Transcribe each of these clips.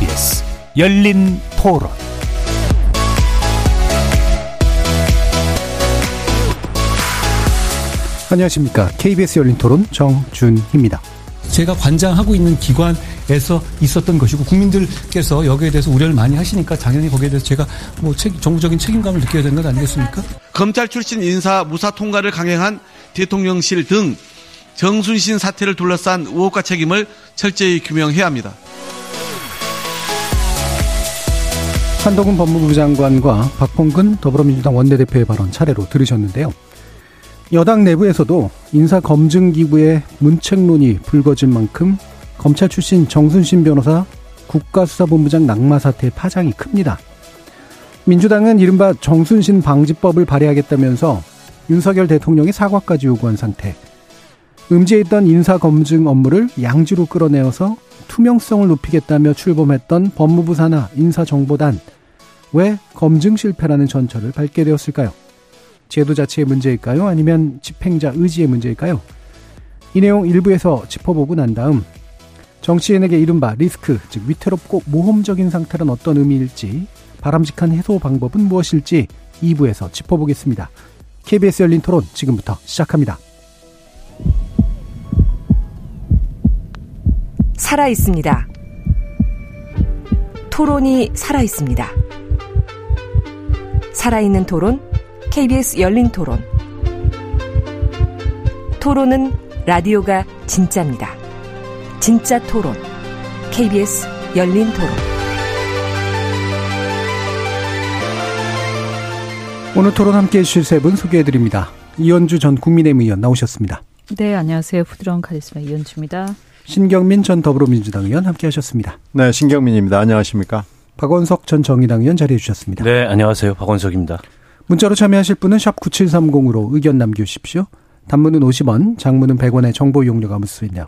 KBS 열린 토론 안녕하십니까. KBS 열린 토론 정준희입니다. 제가 관장하고 있는 기관에서 있었던 것이고 국민들께서 여기에 대해서 우려를 많이 하시니까 당연히 거기에 대해서 제가 뭐 책, 정부적인 책임감을 느껴야 되는 것 아니겠습니까? 검찰 출신 인사 무사 통과를 강행한 대통령실 등 정순신 사태를 둘러싼 의혹과 책임을 철저히 규명해야 합니다. 한동훈 법무부 장관과 박홍근 더불어민주당 원내대표의 발언 차례로 들으셨는데요. 여당 내부에서도 인사검증기구의 문책론이 불거진 만큼 검찰 출신 정순신 변호사 국가수사본부장 낙마 사태의 파장이 큽니다. 민주당은 이른바 정순신 방지법을 발의하겠다면서 윤석열 대통령이 사과까지 요구한 상태. 음지에 있던 인사 검증 업무를 양지로 끌어내어서 투명성을 높이겠다며 출범했던 법무부 산하 인사정보단 왜 검증 실패라는 전철을 밟게 되었을까요? 제도 자체의 문제일까요? 아니면 집행자 의지의 문제일까요? 이 내용 일부에서 짚어보고 난 다음 정치인에게 이른바 리스크, 즉 위태롭고 모험적인 상태란 어떤 의미일지 바람직한 해소 방법은 무엇일지 2부에서 짚어보겠습니다. KBS 열린 토론 지금부터 시작합니다. 살아 있습니다. 토론이 살아 있습니다. 살아있는 토론, KBS 열린 토론. 토론은 라디오가 진짜입니다. 진짜 토론, KBS 열린 토론. 오늘 토론 함께 해주실 세 분 소개해드립니다. 이현주 전 국민의힘 의원 나오셨습니다. 네, 안녕하세요. 부드러운 카리스마 이현주입니다. 신경민 전 더불어민주당 의원 함께 하셨습니다. 네, 신경민입니다. 안녕하십니까? 박원석 전 정의당 의원 자리해 주셨습니다. 네, 안녕하세요. 박원석입니다. 문자로 참여하실 분은 샵 9730으로 의견 남겨주십시오. 단문은 50원, 장문은 100원의 정보 이용료가 무수있네요.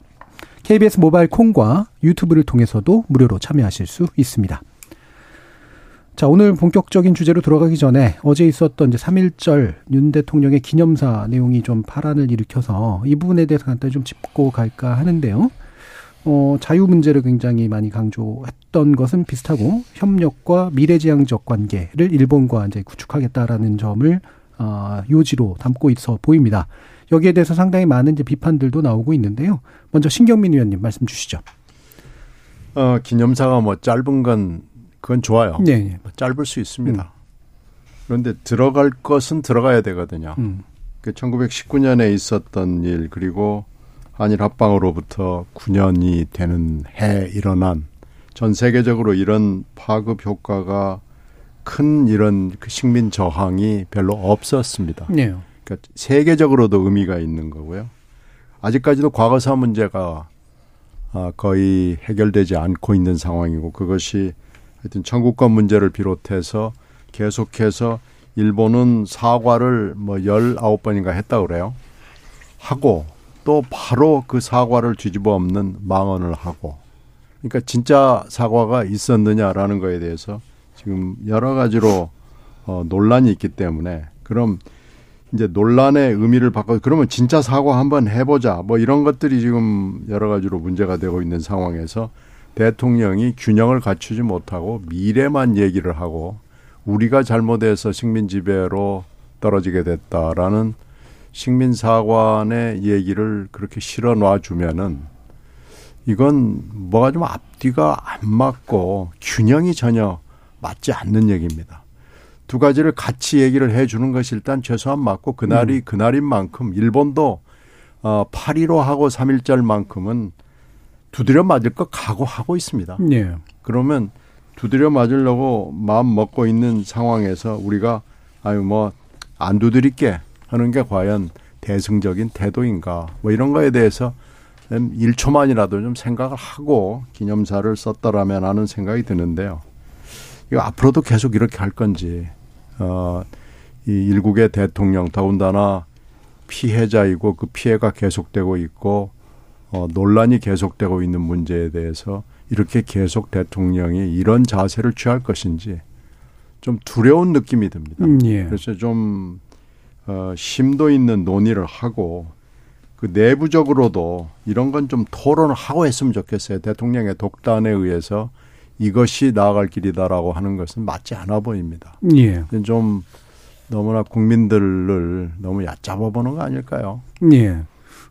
KBS 모바일 콩과 유튜브를 통해서도 무료로 참여하실 수 있습니다. 자, 오늘 본격적인 주제로 들어가기 전에 어제 있었던 이제 3.1절 윤 대통령의 기념사 내용이 좀 파란을 일으켜서 이 부분에 대해서 간단히 좀 짚고 갈까 하는데요. 어, 자유 문제를 굉장히 많이 강조했던 것은 비슷하고 협력과 미래지향적 관계를 일본과 이제 구축하겠다라는 점을 어, 요지로 담고 있어 보입니다. 여기에 대해서 상당히 많은 이제 비판들도 나오고 있는데요. 먼저 신경민 의원님 말씀 주시죠. 어, 기념사가 뭐 짧은 건 그건 좋아요. 네. 네. 짧을 수 있습니다. 음. 그런데 들어갈 것은 들어가야 되거든요. 음. 그 1919년에 있었던 일 그리고 한일 합방으로부터 9년이 되는 해 일어난 전 세계적으로 이런 파급 효과가 큰 이런 그 식민 저항이 별로 없었습니다. 네. 그러니까 세계적으로도 의미가 있는 거고요. 아직까지도 과거사 문제가 아, 거의 해결되지 않고 있는 상황이고 그것이 하여튼 청구권 문제를 비롯해서 계속해서 일본은 사과를 뭐 열아홉 번인가 했다 그래요. 하고 또 바로 그 사과를 뒤집어 엎는 망언을 하고 그러니까 진짜 사과가 있었느냐라는 거에 대해서 지금 여러 가지로 어, 논란이 있기 때문에 그럼 이제 논란의 의미를 바꿔 그러면 진짜 사과 한번 해보자 뭐 이런 것들이 지금 여러 가지로 문제가 되고 있는 상황에서 대통령이 균형을 갖추지 못하고 미래만 얘기를 하고 우리가 잘못해서 식민 지배로 떨어지게 됐다라는 식민사관의 얘기를 그렇게 실어 놔 주면은 이건 뭐가 좀 앞뒤가 안 맞고 균형이 전혀 맞지 않는 얘기입니다. 두 가지를 같이 얘기를 해 주는 것이 일단 최소한 맞고 그날이 음. 그날인 만큼 일본도 어 8.15 하고 3.1절만큼은 두드려 맞을 것 각오하고 있습니다. 네. 그러면 두드려 맞으려고 마음 먹고 있는 상황에서 우리가 아유 뭐 안 두드릴게 하는 게 과연 대승적인 태도인가 뭐 이런 거에 대해서 1초만이라도 좀 생각을 하고 기념사를 썼더라면 하는 생각이 드는데요. 이거 앞으로도 계속 이렇게 할 건지 어, 이 일국의 대통령 더군다나 피해자이고 그 피해가 계속되고 있고 어, 논란이 계속되고 있는 문제에 대해서 이렇게 계속 대통령이 이런 자세를 취할 것인지 좀 두려운 느낌이 듭니다. 음, 예. 그래서 좀 어, 심도 있는 논의를 하고 그 내부적으로도 이런 건 좀 토론을 하고 했으면 좋겠어요. 대통령의 독단에 의해서 이것이 나아갈 길이다라고 하는 것은 맞지 않아 보입니다. 예. 좀 너무나 국민들을 너무 얕잡아 보는 거 아닐까요? 예.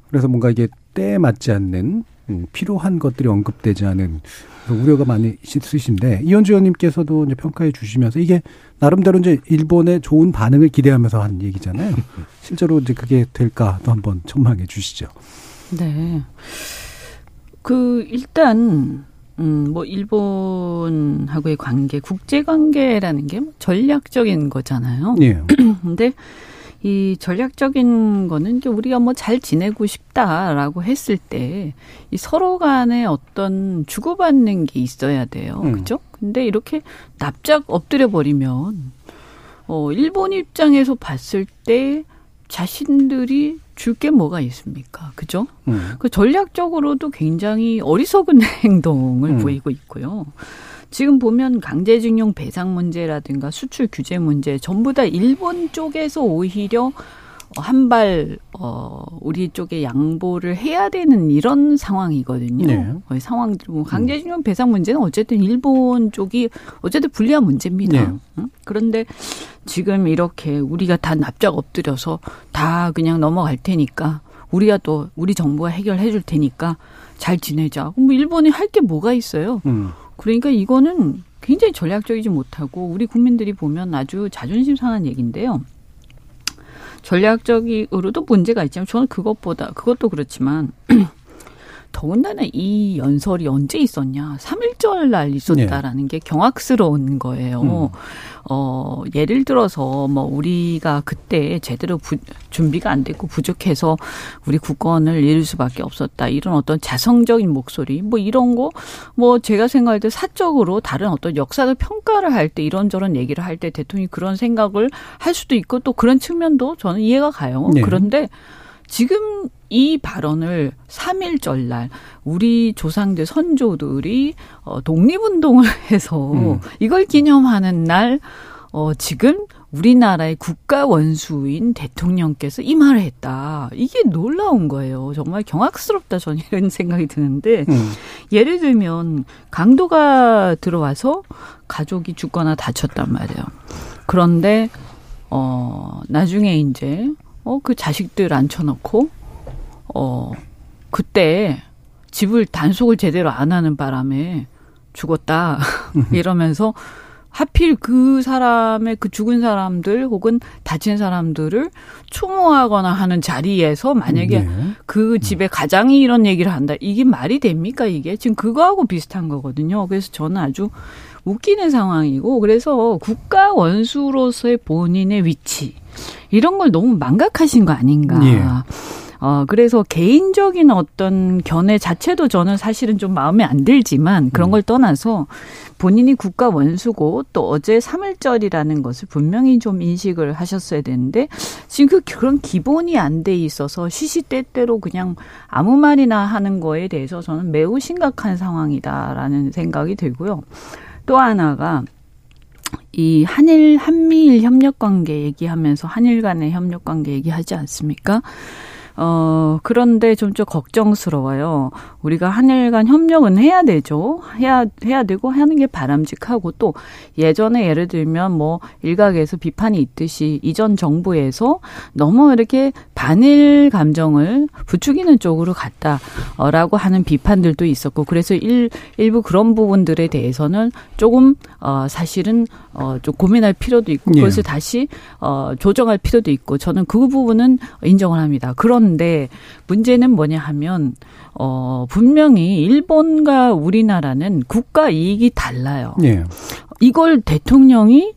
그래서 뭔가 이게 때에 맞지 않는 음, 필요한 것들이 언급되지 않은 우려가 많이 있으신데 이현주 의원님께서도 이제 평가해 주시면서 이게 나름대로 이제 일본의 좋은 반응을 기대하면서 한 얘기잖아요. 실제로 이제 그게 될까도 한번 전망해 주시죠. 네. 그 일단 음, 뭐, 일본하고의 관계, 국제 관계라는 게 뭐 전략적인 거잖아요. 예. 근데 이 전략적인 거는 이제 우리가 뭐 잘 지내고 싶다라고 했을 때 이 서로 간에 어떤 주고받는 게 있어야 돼요. 음. 그죠? 근데 이렇게 납작 엎드려 버리면 어, 일본 입장에서 봤을 때 자신들이 줄 게 뭐가 있습니까? 그죠? 음. 그 전략적으로도 굉장히 어리석은 행동을 음. 보이고 있고요. 지금 보면 강제징용 배상 문제라든가 수출 규제 문제 전부 다 일본 쪽에서 오히려 한발 어, 우리 쪽에 양보를 해야 되는 이런 상황이거든요. 네. 어, 상황들 뭐 강제징용 배상 문제는 어쨌든 일본 쪽이 어쨌든 불리한 문제입니다. 네. 응? 그런데 지금 이렇게 우리가 다 납작 엎드려서 다 그냥 넘어갈 테니까 우리가 또 우리 정부가 해결해 줄 테니까 잘 지내자. 그럼 뭐 일본이 할 게 뭐가 있어요? 음. 그러니까 이거는 굉장히 전략적이지 못하고 우리 국민들이 보면 아주 자존심 상한 얘기인데요. 전략적으로도 문제가 있지만 저는 그것보다 그것도 그렇지만 더군다나 이 연설이 언제 있었냐? 3일절 날 있었다라는 게 경악스러운 거예요. 음. 어, 예를 들어서 뭐 우리가 그때 제대로 부, 준비가 안 됐고 부족해서 우리 국권을 잃을 수밖에 없었다. 이런 어떤 자성적인 목소리 뭐 이런 거 뭐 제가 생각할 때 사적으로 다른 어떤 역사를 평가를 할 때 이런저런 얘기를 할 때 대통령이 그런 생각을 할 수도 있고 또 그런 측면도 저는 이해가 가요. 네. 그런데 지금 이 발언을 3일절 날 우리 조상들 선조들이 어 독립운동을 해서 음. 이걸 기념하는 날 어, 지금 우리나라의 국가 원수인 대통령께서 이 말을 했다. 이게 놀라운 거예요. 정말 경악스럽다. 저는 이런 생각이 드는데, 음. 예를 들면, 강도가 들어와서 가족이 죽거나 다쳤단 말이에요. 그런데, 어, 나중에 이제, 어, 그 자식들 앉혀놓고, 어, 그때 집을 단속을 제대로 안 하는 바람에 죽었다. 이러면서 하필 그 사람의 그 죽은 사람들 혹은 다친 사람들을 추모하거나 하는 자리에서 만약에 네. 그 집의 가장이 이런 얘기를 한다. 이게 말이 됩니까, 이게? 지금 그거하고 비슷한 거거든요. 그래서 저는 아주 웃기는 상황이고, 그래서 국가 원수로서의 본인의 위치, 이런 걸 너무 망각하신 거 아닌가. 예. 어, 그래서 개인적인 어떤 견해 자체도 저는 사실은 좀 마음에 안 들지만 그런 걸 떠나서 본인이 국가 원수고 또 어제 3일절이라는 것을 분명히 좀 인식을 하셨어야 되는데 지금 그 그런 기본이 안 돼 있어서 시시때때로 그냥 아무 말이나 하는 거에 대해서 저는 매우 심각한 상황이다라는 생각이 들고요. 또 하나가 이 한일 한미일 협력 관계 얘기하면서 한일 간의 협력 관계 얘기하지 않습니까? 어, 그런데 좀 좀 걱정스러워요. 우리가 한일 간 협력은 해야 되죠. 해야, 해야 되고 하는 게 바람직하고 또 예전에 예를 들면 뭐 일각에서 비판이 있듯이 이전 정부에서 너무 이렇게 반일 감정을 부추기는 쪽으로 갔다라고 하는 비판들도 있었고 그래서 일, 일부 그런 부분들에 대해서는 조금 어, 사실은 어, 좀 고민할 필요도 있고 예. 그것을 다시 어, 조정할 필요도 있고 저는 그 부분은 인정을 합니다. 그런 데 문제는 뭐냐 하면 어, 분명히 일본과 우리나라는 국가 이익이 달라요. 예. 이걸 대통령이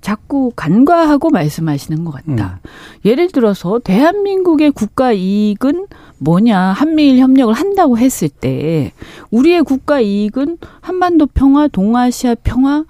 자꾸 간과하고 말씀하시는 것 같다. 예를 들어서 대한민국의 국가 이익은 뭐냐 한미일 협력을 한다고 했을 때 우리의 국가 이익은 한반도 평화, 동아시아 평화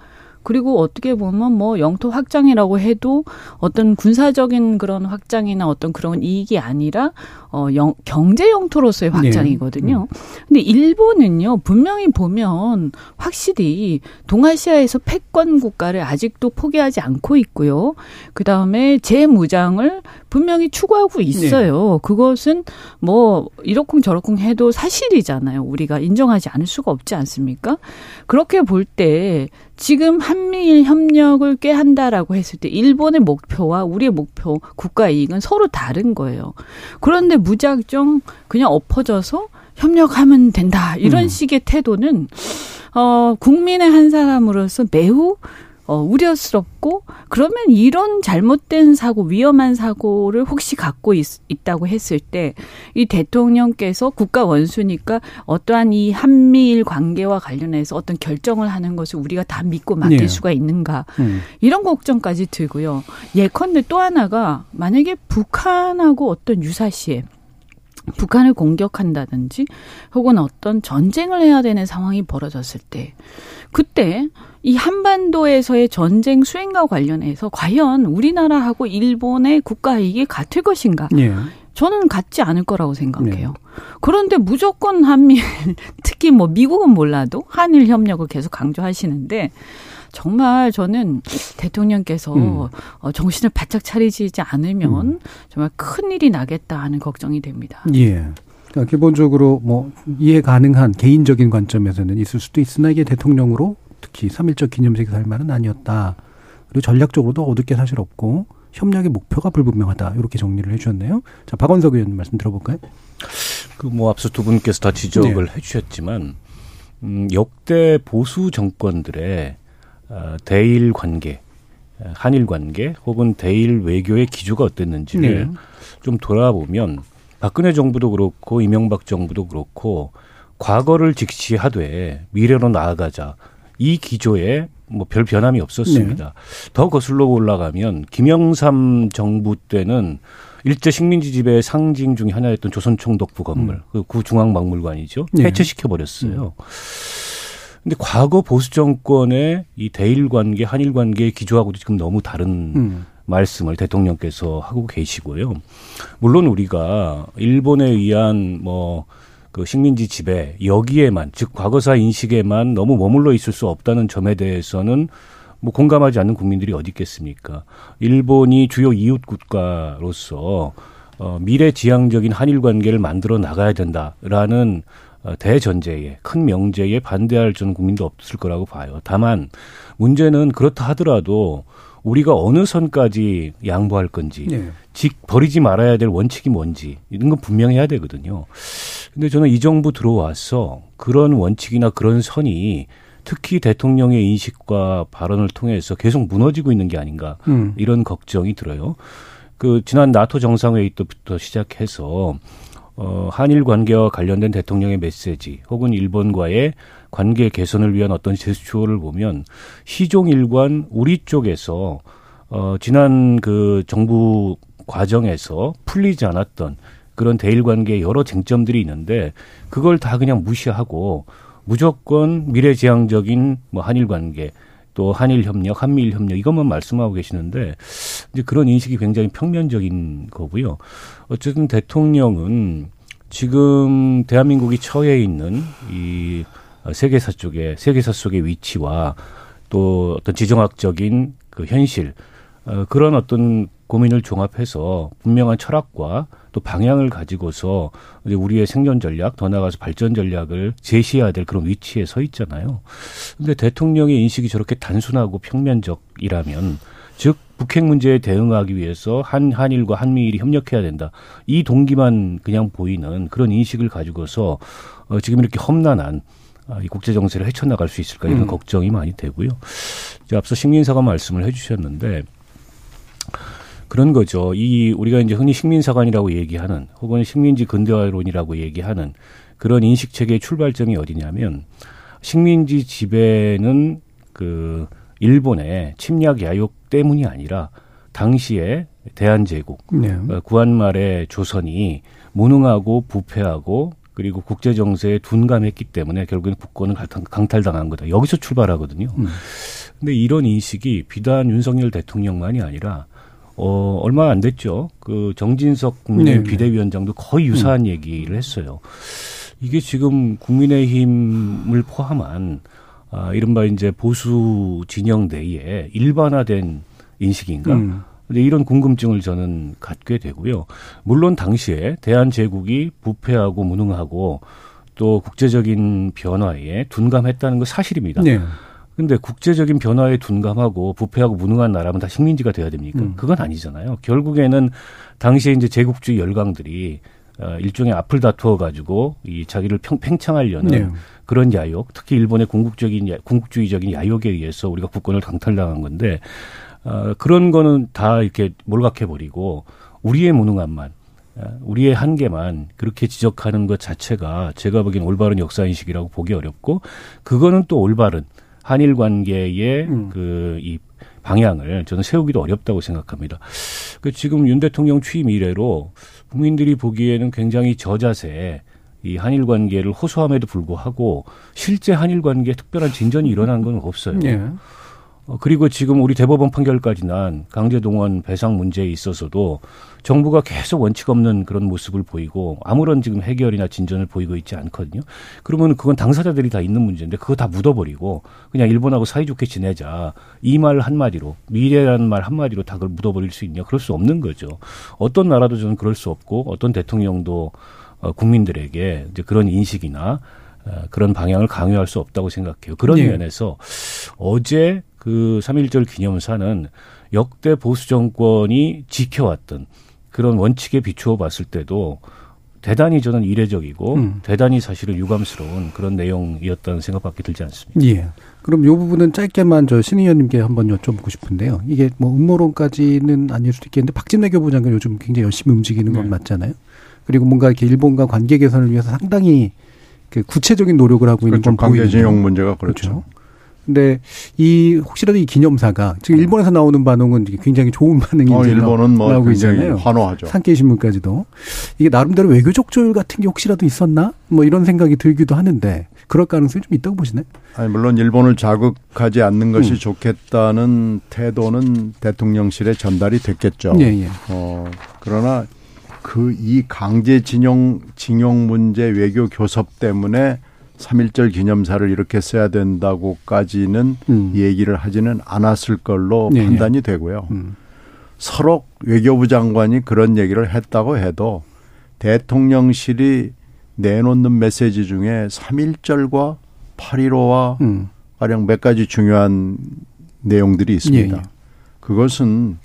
그리고 어떻게 보면 뭐 영토 확장이라고 해도 어떤 군사적인 그런 확장이나 어떤 그런 이익이 아니라 어 영, 경제 영토로서의 네. 확장이거든요. 근데 일본은요 분명히 보면 확실히 동아시아에서 패권 국가를 아직도 포기하지 않고 있고요. 그 다음에 재무장을 분명히 추구하고 있어요. 그것은 뭐 이러쿵 저러쿵 해도 사실이잖아요. 우리가 인정하지 않을 수가 없지 않습니까? 그렇게 볼 때 지금 한미일 협력을 꾀한다라고 했을 때 일본의 목표와 우리의 목표, 국가 이익은 서로 다른 거예요. 그런데 무작정 그냥 엎어져서 협력하면 된다. 이런 음. 식의 태도는 어 국민의 한 사람으로서 매우 어, 우려스럽고 그러면 이런 잘못된 사고, 위험한 사고를 혹시 갖고 있, 있다고 했을 때 이 대통령께서 국가 원수니까 어떠한 이 한미일 관계와 관련해서 어떤 결정을 하는 것을 우리가 다 믿고 맡길 네. 수가 있는가 음. 이런 걱정까지 들고요. 예컨대 또 하나가 만약에 북한하고 어떤 유사시에 북한을 공격한다든지 혹은 어떤 전쟁을 해야 되는 상황이 벌어졌을 때 그때 이 한반도에서의 전쟁 수행과 관련해서 과연 우리나라하고 일본의 국가 이익이 같을 것인가? 예. 저는 같지 않을 거라고 생각해요. 그런데 무조건 한미 특히 뭐 미국은 몰라도 한일 협력을 계속 강조하시는데 정말 저는 대통령께서 음. 어, 정신을 바짝 차리지 않으면 정말 큰 일이 나겠다 하는 걱정이 됩니다. 예. 그러니까 기본적으로 뭐 이해 가능한 개인적인 관점에서는 있을 수도 있으나 이게 대통령으로 특히 3.1절 기념식이 할 말은 아니었다. 그리고 전략적으로도 얻을 게 사실 없고 협력의 목표가 불분명하다. 이렇게 정리를 해주셨네요. 자, 박원석 의원님 말씀 들어볼까요? 그 뭐 앞서 두 분께서 다 지적을 해주셨지만 음, 역대 보수 정권들의 어, 대일 관계, 어, 한일 관계 혹은 대일 외교의 기조가 어땠는지를 네. 좀 돌아보면 박근혜 정부도 그렇고 이명박 정부도 그렇고 과거를 직시하되 미래로 나아가자 이 기조에 뭐 별 변함이 없었습니다. 더 거슬러 올라가면 김영삼 정부 때는 일제 식민지 지배의 상징 중에 하나였던 조선총독부 건물, 그 구중앙박물관이죠. 네. 해체시켜 버렸어요. 근데 과거 보수 정권의 이 대일 관계, 한일 관계의 기조하고도 지금 너무 다른 음. 말씀을 대통령께서 하고 계시고요. 물론 우리가 일본에 의한 뭐 그 식민지 지배 여기에만 즉 과거사 인식에만 너무 머물러 있을 수 없다는 점에 대해서는 뭐 공감하지 않는 국민들이 어디 있겠습니까? 일본이 주요 이웃 국가로서 어, 미래 지향적인 한일 관계를 만들어 나가야 된다라는 어, 대전제에 큰 명제에 반대할 저는 국민도 없을 거라고 봐요. 다만 문제는 그렇다 하더라도 우리가 어느 선까지 양보할 건지 예. 직 버리지 말아야 될 원칙이 뭔지 이런 건 분명해야 되거든요. 근데 저는 이 정부 들어와서 그런 원칙이나 그런 선이 특히 대통령의 인식과 발언을 통해서 계속 무너지고 있는 게 아닌가 음. 이런 걱정이 들어요. 그 지난 나토 정상회의 때부터 시작해서 어 한일 관계와 관련된 대통령의 메시지 혹은 일본과의 관계 개선을 위한 어떤 제스처를 보면 시종일관 우리 쪽에서 어 지난 그 정부 과정에서 풀리지 않았던 그런 대일 관계에 여러 쟁점들이 있는데 그걸 다 그냥 무시하고 무조건 미래지향적인 뭐 한일 관계 또 한일 협력, 한미일 협력 이것만 말씀하고 계시는데 이제 그런 인식이 굉장히 평면적인 거고요. 어쨌든 대통령은 지금 대한민국이 처해 있는 이 세계사 쪽에 세계사 속의 위치와 또 어떤 지정학적인 그 현실 어, 그런 어떤 고민을 종합해서 분명한 철학과 또 방향을 가지고서 우리의 생존 전략, 더 나아가서 발전 전략을 제시해야 될 그런 위치에 서 있잖아요. 근데 대통령의 인식이 저렇게 단순하고 평면적이라면 즉 북핵 문제에 대응하기 위해서 한 한일과 한미일이 협력해야 된다. 이 동기만 그냥 보이는 그런 인식을 가지고서 어, 지금 이렇게 험난한 아, 이 국제 정세를 헤쳐나갈 수 있을까 이런 음. 걱정이 많이 되고요. 이제 앞서 식민사가 말씀을 해주셨는데 그런 거죠. 이 우리가 이제 흔히 식민사관이라고 얘기하는 혹은 식민지 근대화론이라고 얘기하는 그런 인식 체계의 출발점이 어디냐면 식민지 지배는 그 일본의 침략 야욕 때문이 아니라 당시에 대한제국 네. 어, 구한말의 조선이 무능하고 부패하고 그리고 국제 정세에 둔감했기 때문에 결국엔 국권을 강탈- 강탈당한 거다. 여기서 출발하거든요. 음. 근데 이런 인식이 비단 윤석열 대통령만이 아니라 어 얼마 안 됐죠. 그 정진석 국민의힘 네, 네. 비대위원장도 거의 유사한 얘기를 했어요. 이게 지금 국민의힘을 포함한 아 이른바 이제 보수 진영 내에 일반화된 인식인가? 음. 근데 이런 궁금증을 저는 갖게 되고요. 물론 당시에 대한제국이 부패하고 무능하고 또 국제적인 변화에 둔감했다는 건 사실입니다. 네. 근데 국제적인 변화에 둔감하고 부패하고 무능한 나라면 다 식민지가 돼야 됩니까? 음. 그건 아니잖아요. 결국에는 당시에 이제 제국주의 열강들이 어, 일종의 앞을 다투어 가지고 이 자기를 평, 팽창하려는 네. 그런 야욕, 특히 일본의 궁극적인 야- 궁극주의적인 야욕에 의해서 우리가 국권을 강탈당한 건데 어, 그런 거는 다 이렇게 몰각해 버리고 우리의 무능함만 어, 우리의 한계만 그렇게 지적하는 것 자체가 제가 보기엔 올바른 역사 인식이라고 보기 어렵고 그거는 또 올바른 한일 관계의 음. 그이 방향을 저는 세우기도 어렵다고 생각합니다. 그 지금 윤 대통령 취임 이래로 국민들이 보기에는 굉장히 저자세 이 한일 관계를 호소함에도 불구하고 실제 한일 관계에 특별한 진전이 일어난 건 없어요. 예. 어, 그리고 지금 우리 대법원 판결까지 난 강제동원 배상 문제에 있어서도 정부가 계속 원칙 없는 그런 모습을 보이고 아무런 지금 해결이나 진전을 보이고 있지 않거든요. 그러면 그건 당사자들이 다 있는 문제인데 그거 다 묻어버리고 그냥 일본하고 사이좋게 지내자 이 말 한마디로 미래라는 말 한마디로 다 그걸 묻어버릴 수 있냐 그럴 수 없는 거죠. 어떤 나라도 저는 그럴 수 없고 어떤 대통령도 어, 국민들에게 이제 그런 인식이나 어, 그런 방향을 강요할 수 없다고 생각해요. 그런 네. 면에서 어제 그 3.1절 기념사는 역대 보수 정권이 지켜왔던 그런 원칙에 비추어 봤을 때도 대단히 저는 이례적이고 음. 대단히 사실은 유감스러운 그런 내용이었다는 생각밖에 들지 않습니다. 예. 그럼 요 부분은 짧게만 저 신 의원님께 한번 여쭤보고 싶은데요. 이게 뭐 음모론까지는 아닐 수도 있겠는데 박진 외교부 장관 요즘 굉장히 열심히 움직이는 건 네. 맞잖아요. 그리고 뭔가 이렇게 일본과 관계 개선을 위해서 상당히 그 구체적인 노력을 하고 있는 그렇죠. 건 보이는데. 관계진영 문제가 그렇죠. 그렇죠. 근데 이 혹시라도 이 기념사가 지금 일본에서 나오는 반응은 굉장히 좋은 반응이 어, 일본은 뭐 나오고 굉장히 있잖아요. 환호하죠. 산케이 신문까지도 이게 나름대로 외교적 조율 같은 게 혹시라도 있었나 뭐 이런 생각이 들기도 하는데 그럴 가능성이 좀 있다고 보시나요? 아니 물론 일본을 자극하지 않는 것이 음. 좋겠다는 태도는 대통령실에 전달이 됐겠죠. 예, 예. 어, 그러나 그 이 강제 징용 징용 문제 외교 교섭 때문에 3.1절 기념사를 이렇게 써야 된다고까지는 음. 얘기를 하지는 않았을 걸로 네, 판단이 되고요. 음. 서로 외교부 장관이 그런 얘기를 했다고 해도 대통령실이 내놓는 메시지 중에 3.1절과 8.15와 음. 가령 몇 가지 중요한 내용들이 있습니다. 예, 예. 그것은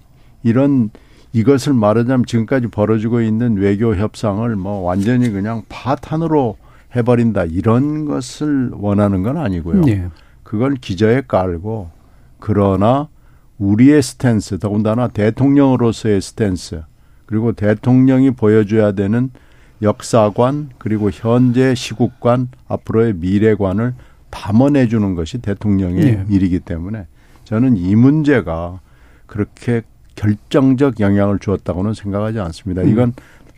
이런 이것을 말하자면 지금까지 벌어지고 있는 외교 협상을 뭐 완전히 그냥 파탄으로 해버린다 이런 것을 원하는 건 아니고요. 예. 그걸 기저에 깔고 그러나 우리의 스탠스 더군다나 대통령으로서의 스탠스 그리고 대통령이 보여줘야 되는 역사관 그리고 현재 시국관 앞으로의 미래관을 담아내주는 것이 대통령의 예. 일이기 때문에 저는 이 문제가 그렇게 결정적 영향을 주었다고는 생각하지 않습니다. 음. 이건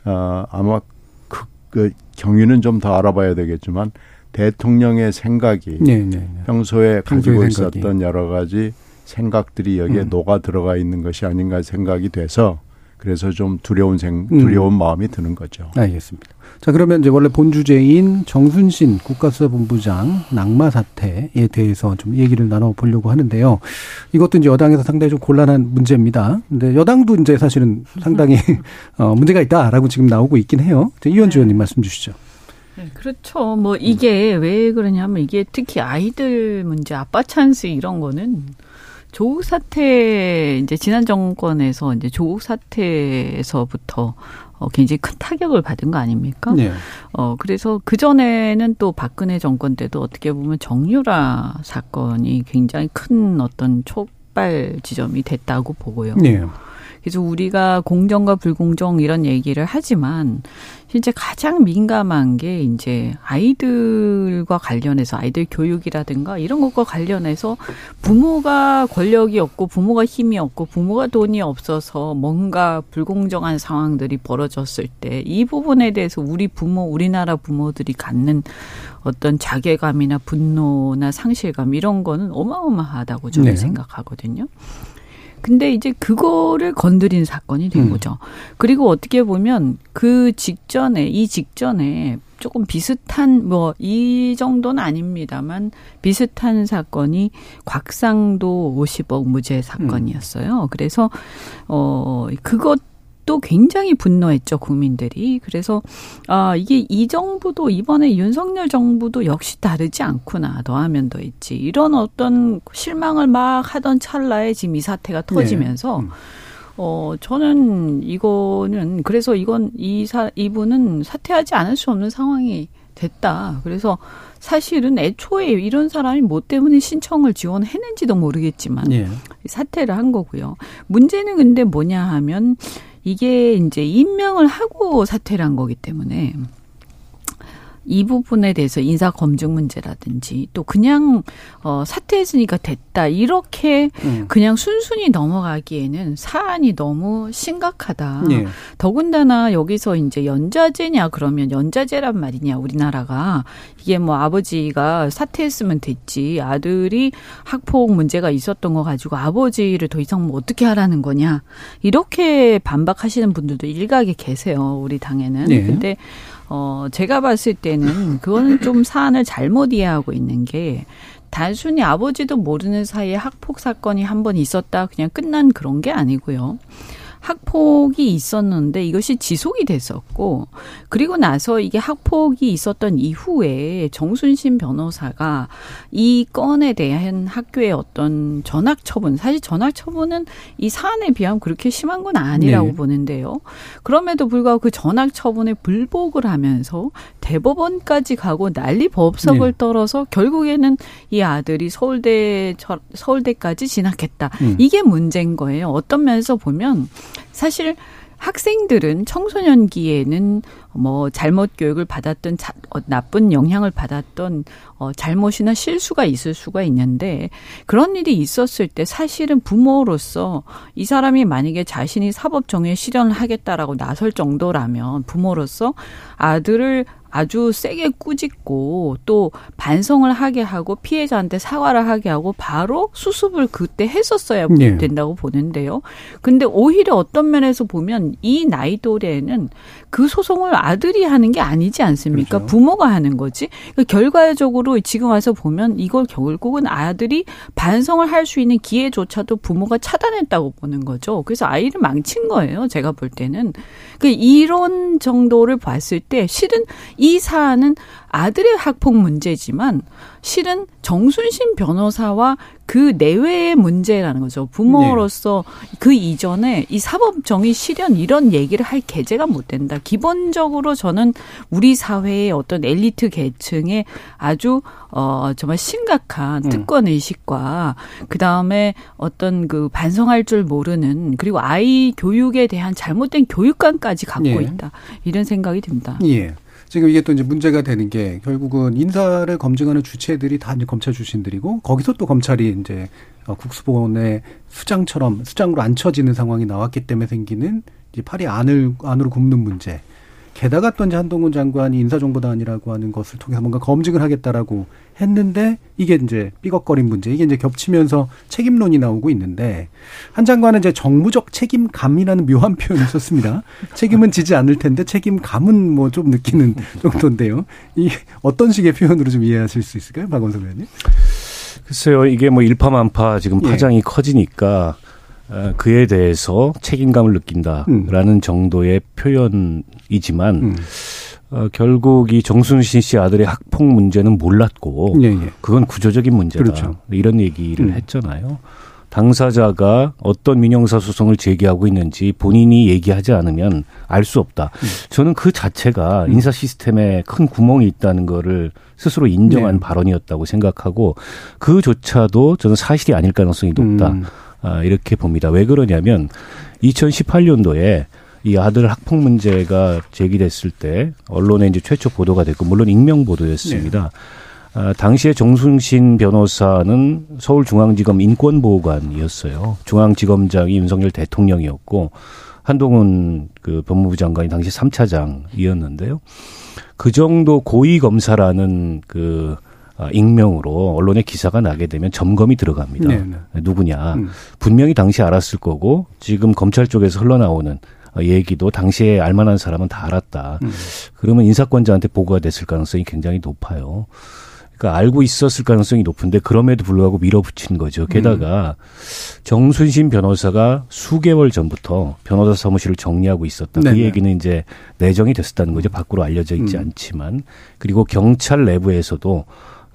어, 아마 그, 그 경위는 좀 더 알아봐야 되겠지만 대통령의 생각이 네, 네, 네. 평소에 가지고 생각이. 있었던 여러 가지 생각들이 여기에 음. 녹아 들어가 있는 것이 아닌가 생각이 돼서 그래서 좀 두려운 생 음. 두려운 마음이 드는 거죠. 알겠습니다. 자, 그러면 이제 원래 본 주제인 정순신 국가수사본부장 낙마 사태에 대해서 좀 얘기를 나눠보려고 하는데요. 이것도 이제 여당에서 상당히 좀 곤란한 문제입니다. 근데 여당도 이제 사실은 상당히 어, 문제가 있다라고 지금 나오고 있긴 해요. 자, 이현주 의원님 말씀 주시죠. 네, 그렇죠. 뭐 이게 왜 그러냐면 이게 특히 아이들 문제, 아빠 찬스 이런 거는 조국 사태 이제 지난 정권에서 이제 조국 사태에서부터 어, 굉장히 큰 타격을 받은 거 아닙니까? 네. 어, 그래서 그전에는 또 박근혜 정권 때도 어떻게 보면 정유라 사건이 굉장히 큰 어떤 촉발 지점이 됐다고 보고요. 네. 그래서 우리가 공정과 불공정 이런 얘기를 하지만 실제 가장 민감한 게 이제 아이들과 관련해서 아이들 교육이라든가 이런 것과 관련해서 부모가 권력이 없고 부모가 힘이 없고 부모가 돈이 없어서 뭔가 불공정한 상황들이 벌어졌을 때 이 부분에 대해서 우리 부모 우리나라 부모들이 갖는 어떤 자괴감이나 분노나 상실감 이런 거는 어마어마하다고 저는 네. 생각하거든요. 근데 이제 그거를 건드린 사건이 된 음. 거죠. 그리고 어떻게 보면 그 직전에 이 직전에 조금 비슷한 뭐 이 정도는 아닙니다만 비슷한 사건이 곽상도 50억 무죄 사건이었어요. 그래서 어 그것 도 굉장히 분노했죠 국민들이. 그래서 아 이게 이 정부도 이번에 윤석열 정부도 역시 다르지 않구나. 더하면 더했지. 이런 어떤 실망을 막 하던 찰나에 지금 이 사태가 터지면서 음. 어, 저는 이거는, 그래서 이건, 이 사, 이분은 사퇴하지 않을 수 없는 상황이 됐다. 그래서 사실은 애초에 이런 사람이 뭐 때문에 신청을 지원했는지도 모르겠지만, 예. 사퇴를 한 거고요. 문제는 근데 뭐냐 하면, 이게 이제 임명을 하고 사퇴를 한 거기 때문에, 이 부분에 대해서 인사 검증 문제라든지 또 그냥 어 사퇴했으니까 됐다 이렇게 음. 그냥 순순히 넘어가기에는 사안이 너무 심각하다. 예. 더군다나 여기서 이제 연자제냐 그러면 연자제란 말이냐 우리나라가 이게 뭐 아버지가 사퇴했으면 됐지 아들이 학폭 문제가 있었던 거 가지고 아버지를 더 이상 뭐 어떻게 하라는 거냐 이렇게 반박하시는 분들도 일각에 계세요 우리 당에는 네. 근데 어 제가 봤을 때는 그거는 좀 사안을 잘못 이해하고 있는 게 단순히 아버지도 모르는 사이에 학폭 사건이 한 번 있었다 그냥 끝난 그런 게 아니고요. 학폭이 있었는데 이것이 지속이 됐었고 그리고 나서 이게 학폭이 있었던 이후에 정순신 변호사가 이 건에 대한 학교의 어떤 전학 처분 사실 전학 처분은 이 사안에 비하면 그렇게 심한 건 아니라고 네. 보는데요. 그럼에도 불구하고 그 전학 처분에 불복을 하면서 대법원까지 가고 난리 법석을 네. 떨어서 결국에는 이 아들이 서울대 저- 서울대까지 진학했다. 음. 이게 문제인 거예요. 어떤 면에서 보면 사실 학생들은 청소년기에는 뭐 잘못 교육을 받았던 자- 어, 나쁜 영향을 받았던 어, 잘못이나 실수가 있을 수가 있는데 그런 일이 있었을 때 사실은 부모로서 이 사람이 만약에 자신이 사법 정의에 실현을 하겠다라고 나설 정도라면 부모로서 아들을 아주 세게 꾸짖고 또 반성을 하게 하고 피해자한테 사과를 하게 하고 바로 수습을 그때 했었어야 네. 된다고 보는데요. 근데 오히려 어떤 면에서 보면 이 나이 또래는 그 소송을 아들이 하는 게 아니지 않습니까? 그렇죠. 부모가 하는 거지. 그러니까 결과적으로 지금 와서 보면 이걸 결국은 아들이 반성을 할 수 있는 기회조차도 부모가 차단했다고 보는 거죠. 그래서 아이를 망친 거예요. 제가 볼 때는. 그 이런 정도를 봤을 때 실은 이 사안은 아들의 학폭 문제지만 실은 정순신 변호사와 그 내외의 문제라는 거죠. 부모로서 그 이전에 이 사법 정의 실현 이런 얘기를 할 계제가 못 된다. 기본적으로 저는 우리 사회의 어떤 엘리트 계층의 아주 어 정말 심각한 음. 특권 의식과 그 다음에 어떤 그 반성할 줄 모르는 그리고 아이 교육에 대한 잘못된 교육관까지 갖고 예. 있다 이런 생각이 듭니다. 예. 지금 이게 또 이제 문제가 되는 게 결국은 인사를 검증하는 주체들이 다 이제 검찰 출신들이고 거기서 또 검찰이 이제 어, 국수본의 수장처럼 수장으로 앉혀지는 상황이 나왔기 때문에 생기는 이제 팔이 안을 안으로 굽는 문제. 게다가 또 이제 한동훈 장관이 인사정보단이라고 하는 것을 통해서 뭔가 검증을 하겠다라고 했는데 이게 이제 삐걱거린 문제 이게 이제 겹치면서 책임론이 나오고 있는데 한 장관은 이제 정무적 책임감이라는 묘한 표현을 썼습니다. 책임은 지지 않을 텐데 책임감은 뭐 좀 느끼는 정도인데요. 이 어떤 식의 표현으로 좀 이해하실 수 있을까요, 박원석 의원님? 글쎄요, 이게 뭐 일파만파 지금 예. 파장이 커지니까 어, 그에 대해서 책임감을 느낀다라는 정도의 표현이지만 음. 어, 결국 이 정순신 씨 아들의 학폭 문제는 몰랐고 예, 예. 그건 구조적인 문제다. 그렇죠. 이런 얘기를 음. 했잖아요. 당사자가 어떤 민형사 소송을 제기하고 있는지 본인이 얘기하지 않으면 알 수 없다. 음. 저는 그 자체가 인사 시스템에 큰 구멍이 있다는 거를 스스로 인정한 네. 발언이었다고 생각하고 그조차도 저는 사실이 아닐 가능성이 높다. 음. 아, 이렇게 봅니다. 왜 그러냐면 2018년도에 이 아들 학폭 문제가 제기됐을 때 언론에 이제 최초 보도가 됐고 물론 익명 보도였습니다. 아, 당시에 정순신 변호사는 서울중앙지검 인권보호관이었어요. 중앙지검장이 윤석열 대통령이었고 한동훈 그 법무부 장관이 당시 3차장이었는데요. 그 정도 고위 검사라는 그 아, 익명으로 언론에 기사가 나게 되면 점검이 들어갑니다. 네네. 누구냐. 음. 분명히 당시 알았을 거고 지금 검찰 쪽에서 흘러나오는 어, 얘기도 당시에 알만한 사람은 다 알았다. 음. 그러면 인사권자한테 보고가 됐을 가능성이 굉장히 높아요. 그러니까 알고 있었을 가능성이 높은데 그럼에도 불구하고 밀어붙인 거죠. 게다가 정순신 변호사가 수개월 전부터 변호사 사무실을 정리하고 있었다. 그 네네. 얘기는 이제 내정이 됐었다는 거죠. 밖으로 알려져 있지 음. 않지만 그리고 경찰 내부에서도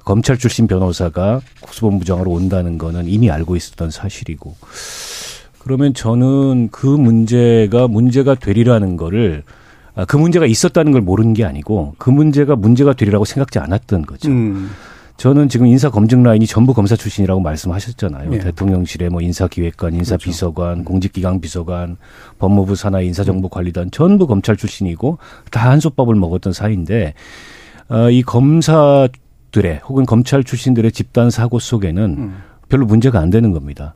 검찰 출신 변호사가 국수본부장으로 온다는 거는 이미 알고 있었던 사실이고 그러면 저는 그 문제가 문제가 되리라는 거를 아, 그 문제가 있었다는 걸 모르는 게 아니고 그 문제가 문제가 되리라고 생각지 않았던 거죠. 음. 저는 지금 인사 검증 라인이 전부 검사 출신이라고 말씀하셨잖아요. 예. 대통령실에 뭐 인사기획관, 그렇죠. 인사비서관, 공직기강 비서관, 법무부 산하 인사정보관리단 전부 검찰 출신이고 다 한솥밥을 먹었던 사이인데 어, 이 검사 들의 혹은 검찰 출신들의 집단 사고 속에는 음. 별로 문제가 안 되는 겁니다.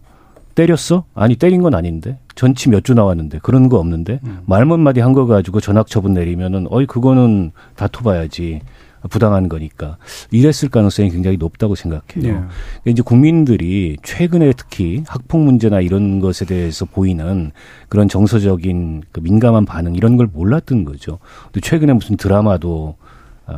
때렸어? 아니 때린 건 아닌데 전치 몇 주 나왔는데 그런 거 없는데 음. 말만 마디 한 거 가지고 전학 처분 내리면은 어이 그거는 다퉈봐야지 부당한 거니까 이랬을 가능성이 굉장히 높다고 생각해요. 예. 그러니까 이제 국민들이 최근에 특히 학폭 문제나 이런 것에 대해서 보이는 그런 정서적인 그 민감한 반응 이런 걸 몰랐던 거죠. 또 최근에 무슨 드라마도 아,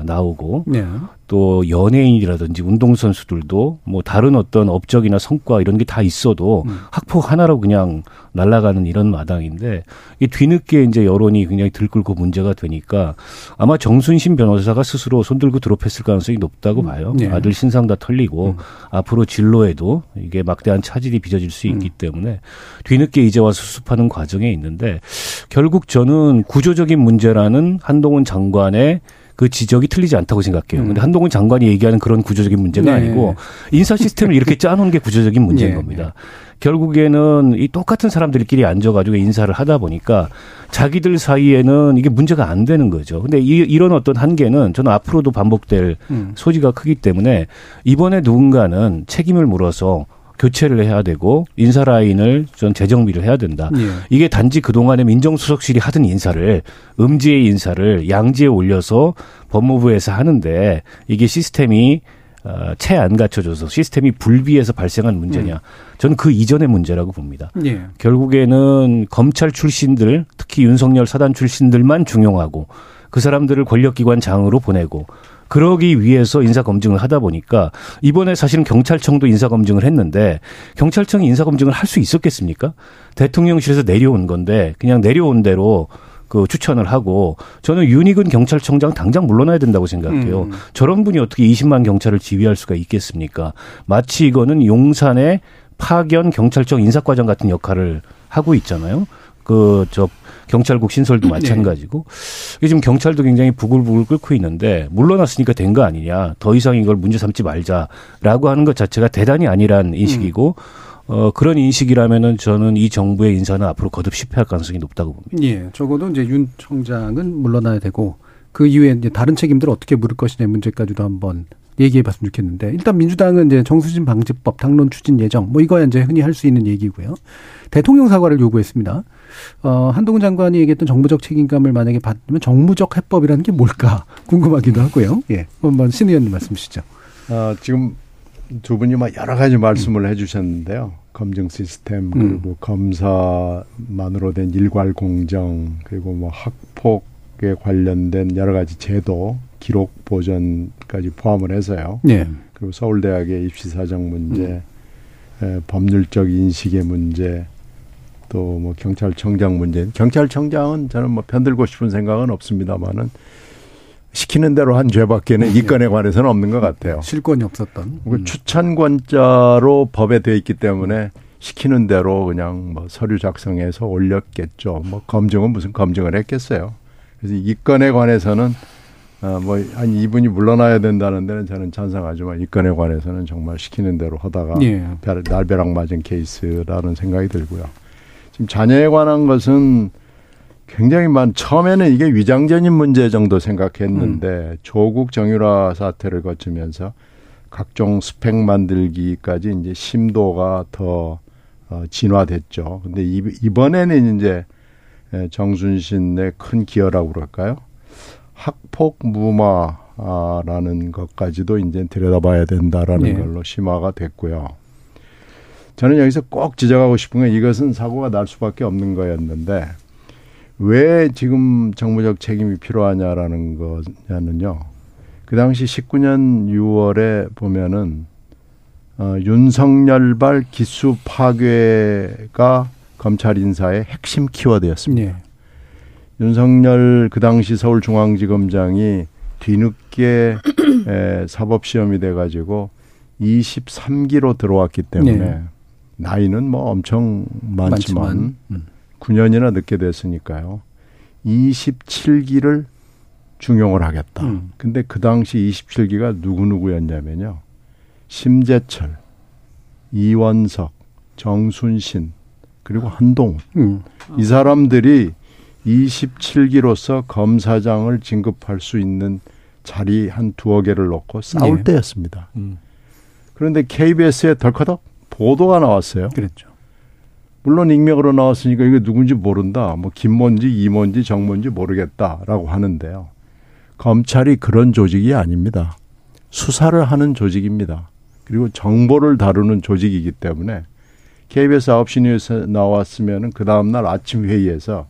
나오고 네. 또 연예인이라든지 운동선수들도 뭐 다른 어떤 업적이나 성과 이런 게 다 있어도 음. 학폭 하나로 그냥 날아가는 이런 마당인데 이 뒤늦게 이제 여론이 굉장히 들끓고 문제가 되니까 아마 정순신 변호사가 스스로 손들고 드롭했을 가능성이 높다고 봐요. 네. 아들 신상 다 털리고 음. 앞으로 진로에도 이게 막대한 차질이 빚어질 수 있기 음. 때문에 뒤늦게 이제 와서 수습하는 과정에 있는데 결국 저는 구조적인 문제라는 한동훈 장관의 그 지적이 틀리지 않다고 생각해요. 음. 근데 한동훈 장관이 얘기하는 그런 구조적인 문제가 네. 아니고 인사 시스템을 이렇게 짜놓은 게 구조적인 문제인 네, 겁니다. 결국에는 이 똑같은 사람들끼리 앉아가지고 인사를 하다 보니까 자기들 사이에는 이게 문제가 안 되는 거죠. 근데 이, 이런 어떤 한계는 저는 앞으로도 반복될 음. 소지가 크기 때문에 이번에 누군가는 책임을 물어서 교체를 해야 되고 인사 라인을 전 재정비를 해야 된다. 예. 이게 단지 그동안에 민정수석실이 하던 인사를 음지의 인사를 양지에 올려서 법무부에서 하는데 이게 시스템이 어, 채 안 갖춰져서 시스템이 불비해서 발생한 문제냐. 저는 그 이전의 문제라고 봅니다. 예. 결국에는 검찰 출신들, 특히 윤석열 사단 출신들만 중용하고 그 사람들을 권력기관 장으로 보내고 그러기 위해서 인사검증을 하다 보니까 이번에 사실은 경찰청도 인사검증을 했는데 경찰청이 인사검증을 할 수 있었겠습니까? 대통령실에서 내려온 건데 그냥 내려온 대로 그 추천을 하고 저는 윤희근 경찰청장 당장 물러나야 된다고 생각해요. 음. 저런 분이 어떻게 20만 경찰을 지휘할 수가 있겠습니까? 마치 이거는 용산의 파견 경찰청 인사과장 같은 역할을 하고 있잖아요. 그 저 경찰국 신설도 마찬가지고 이게 지금 경찰도 굉장히 부글부글 끓고 있는데 물러났으니까 된 거 아니냐 더 이상 이걸 문제 삼지 말자라고 하는 것 자체가 대단히 아니란 인식이고 어 그런 인식이라면은 저는 이 정부의 인사는 앞으로 거듭 실패할 가능성이 높다고 봅니다. 예. 적어도 이제 윤 청장은 물러나야 되고 그 이후에 이제 다른 책임들을 어떻게 물을 것이냐 문제까지도 한번 얘기해 봤으면 좋겠는데 일단 민주당은 이제 정수진 방지법 당론 추진 예정 뭐 이거야 이제 흔히 할 수 있는 얘기고요. 대통령 사과를 요구했습니다. 어, 한동훈 장관이 얘기했던 정부적 책임감을 만약에 받으면 정무적 해법이라는 게 뭘까 궁금하기도 하고요. 예. 한번 신 의원님 말씀 주시죠. 아, 지금 두 분이 막 여러 가지 말씀을 해주셨는데요. 검증 시스템 그리고 검사만으로 된 일괄 공정 그리고 뭐 학폭에 관련된 여러 가지 제도 기록 보전까지 포함을 해서요. 예. 그리고 서울대학의 입시 사정 문제, 에, 법률적 인식의 문제, 또 뭐 경찰청장 문제. 경찰청장은 저는 뭐 편들고 싶은 생각은 없습니다만은 시키는 대로 한 죄밖에는 이 건에 관해서는 없는 것 같아요. 실권이 없었던. 그 음. 추천권자로 법에 되어 있기 때문에 시키는 대로 그냥 뭐 서류 작성해서 올렸겠죠. 뭐 검증은 무슨 검증을 했겠어요. 그래서 이 건에 관해서는 어, 뭐, 한 이분이 물러나야 된다는 데는 저는 찬성하지만 이 건에 관해서는 정말 시키는 대로 하다가 예. 별- 날벼락 맞은 케이스라는 생각이 들고요. 지금 자녀에 관한 것은 굉장히 많, 처음에는 이게 위장전입 문제 정도 생각했는데 조국 정유라 사태를 거치면서 각종 스펙 만들기까지 이제 심도가 더 어, 진화됐죠. 근데 이, 이번에는 이제 에, 정순신의 큰 기여라고 그럴까요? 학폭 무마라는 것까지도 이제 들여다봐야 된다라는 네. 걸로 심화가 됐고요. 저는 여기서 꼭 지적하고 싶은 건 이것은 사고가 날 수밖에 없는 거였는데 왜 지금 정무적 책임이 필요하냐라는 거냐는요. 그 당시 19년 6월에 보면은 어, 윤석열발 기수 파괴가 검찰 인사의 핵심 키워드였습니다. 예. 윤석열 그 당시 서울중앙지검장이 뒤늦게 에, 사법시험이 돼가지고 23기로 들어왔기 때문에 네. 나이는 뭐 엄청 많지만, 많지만, 음. 9년이나 늦게 됐으니까요. 27기를 중용을 하겠다. 음. 근데 그 당시 27기가 누구누구였냐면요. 심재철, 이원석, 정순신, 그리고 한동훈. 음. 이 사람들이 27기로서 검사장을 진급할 수 있는 자리 한 두어 개를 놓고 싸울 네. 때였습니다. 음. 그런데 KBS에 덜커덕 보도가 나왔어요. 그랬죠. 물론 익명으로 나왔으니까 이게 누군지 모른다. 뭐 김뭔지 이뭔지 정뭔지 모르겠다라고 하는데요. 검찰이 그런 조직이 아닙니다. 수사를 하는 조직입니다. 그리고 정보를 다루는 조직이기 때문에 KBS 9시 뉴스에 나왔으면은 그 다음날 아침 회의에서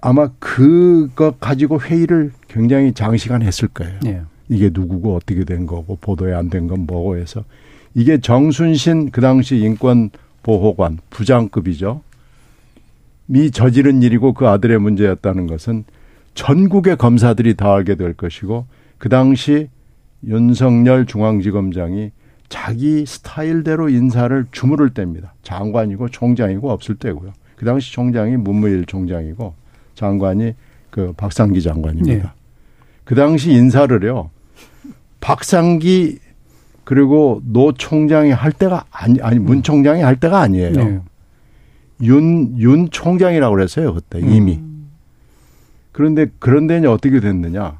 아마 그것 가지고 회의를 굉장히 장시간 했을 거예요. 예. 이게 누구고 어떻게 된 거고 보도에 안 된 건 뭐고 해서 이게 정순신 그 당시 인권 보호관 부장급이죠. 미 저지른 일이고 그 아들의 문제였다는 것은 전국의 검사들이 다 알게 될 것이고 그 당시 윤석열 중앙지검장이 자기 스타일대로 인사를 주무를 때입니다. 장관이고 총장이고 없을 때고요. 그 당시 총장이 문무일 총장이고 장관이 그 박상기 장관입니다. 네. 그 당시 인사를요. 박상기 그리고 노 총장이 할 때가 아니 아니 문 총장이 할 때가 아니에요. 네. 윤, 윤 총장이라고 그랬어요, 그때 이미. 그런데, 그런데 이제 어떻게 됐느냐.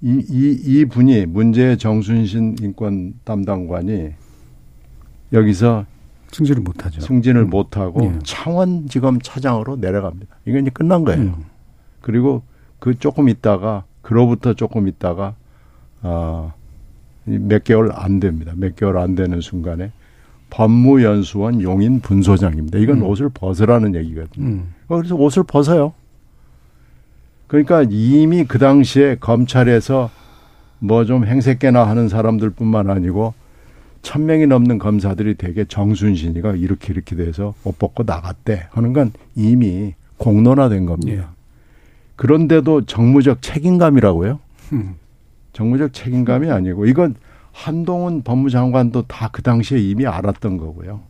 이, 이, 이 분이 문제의 정순신 인권 담당관이 여기서 승진을 못하죠. 승진을 못하고 예. 창원지검 차장으로 내려갑니다. 이게 이제 끝난 거예요. 음. 그리고 그 조금 있다가, 그로부터 조금 있다가, 아, 이 몇 개월 안 됩니다. 몇 개월 안 되는 순간에 법무연수원 용인 분소장입니다. 이건 음. 옷을 벗으라는 얘기거든요. 음. 어, 그래서 옷을 벗어요. 그러니까 이미 그 당시에 검찰에서 뭐 좀 행색개나 하는 사람들뿐만 아니고 천 명이 넘는 검사들이 되게 정순신이가 이렇게 이렇게 돼서 옷 벗고 나갔대 하는 건 이미 공론화된 겁니다. 예. 그런데도 정무적 책임감이라고요? 음. 정무적 책임감이 아니고 이건 한동훈 법무장관도 다 그 당시에 이미 알았던 거고요.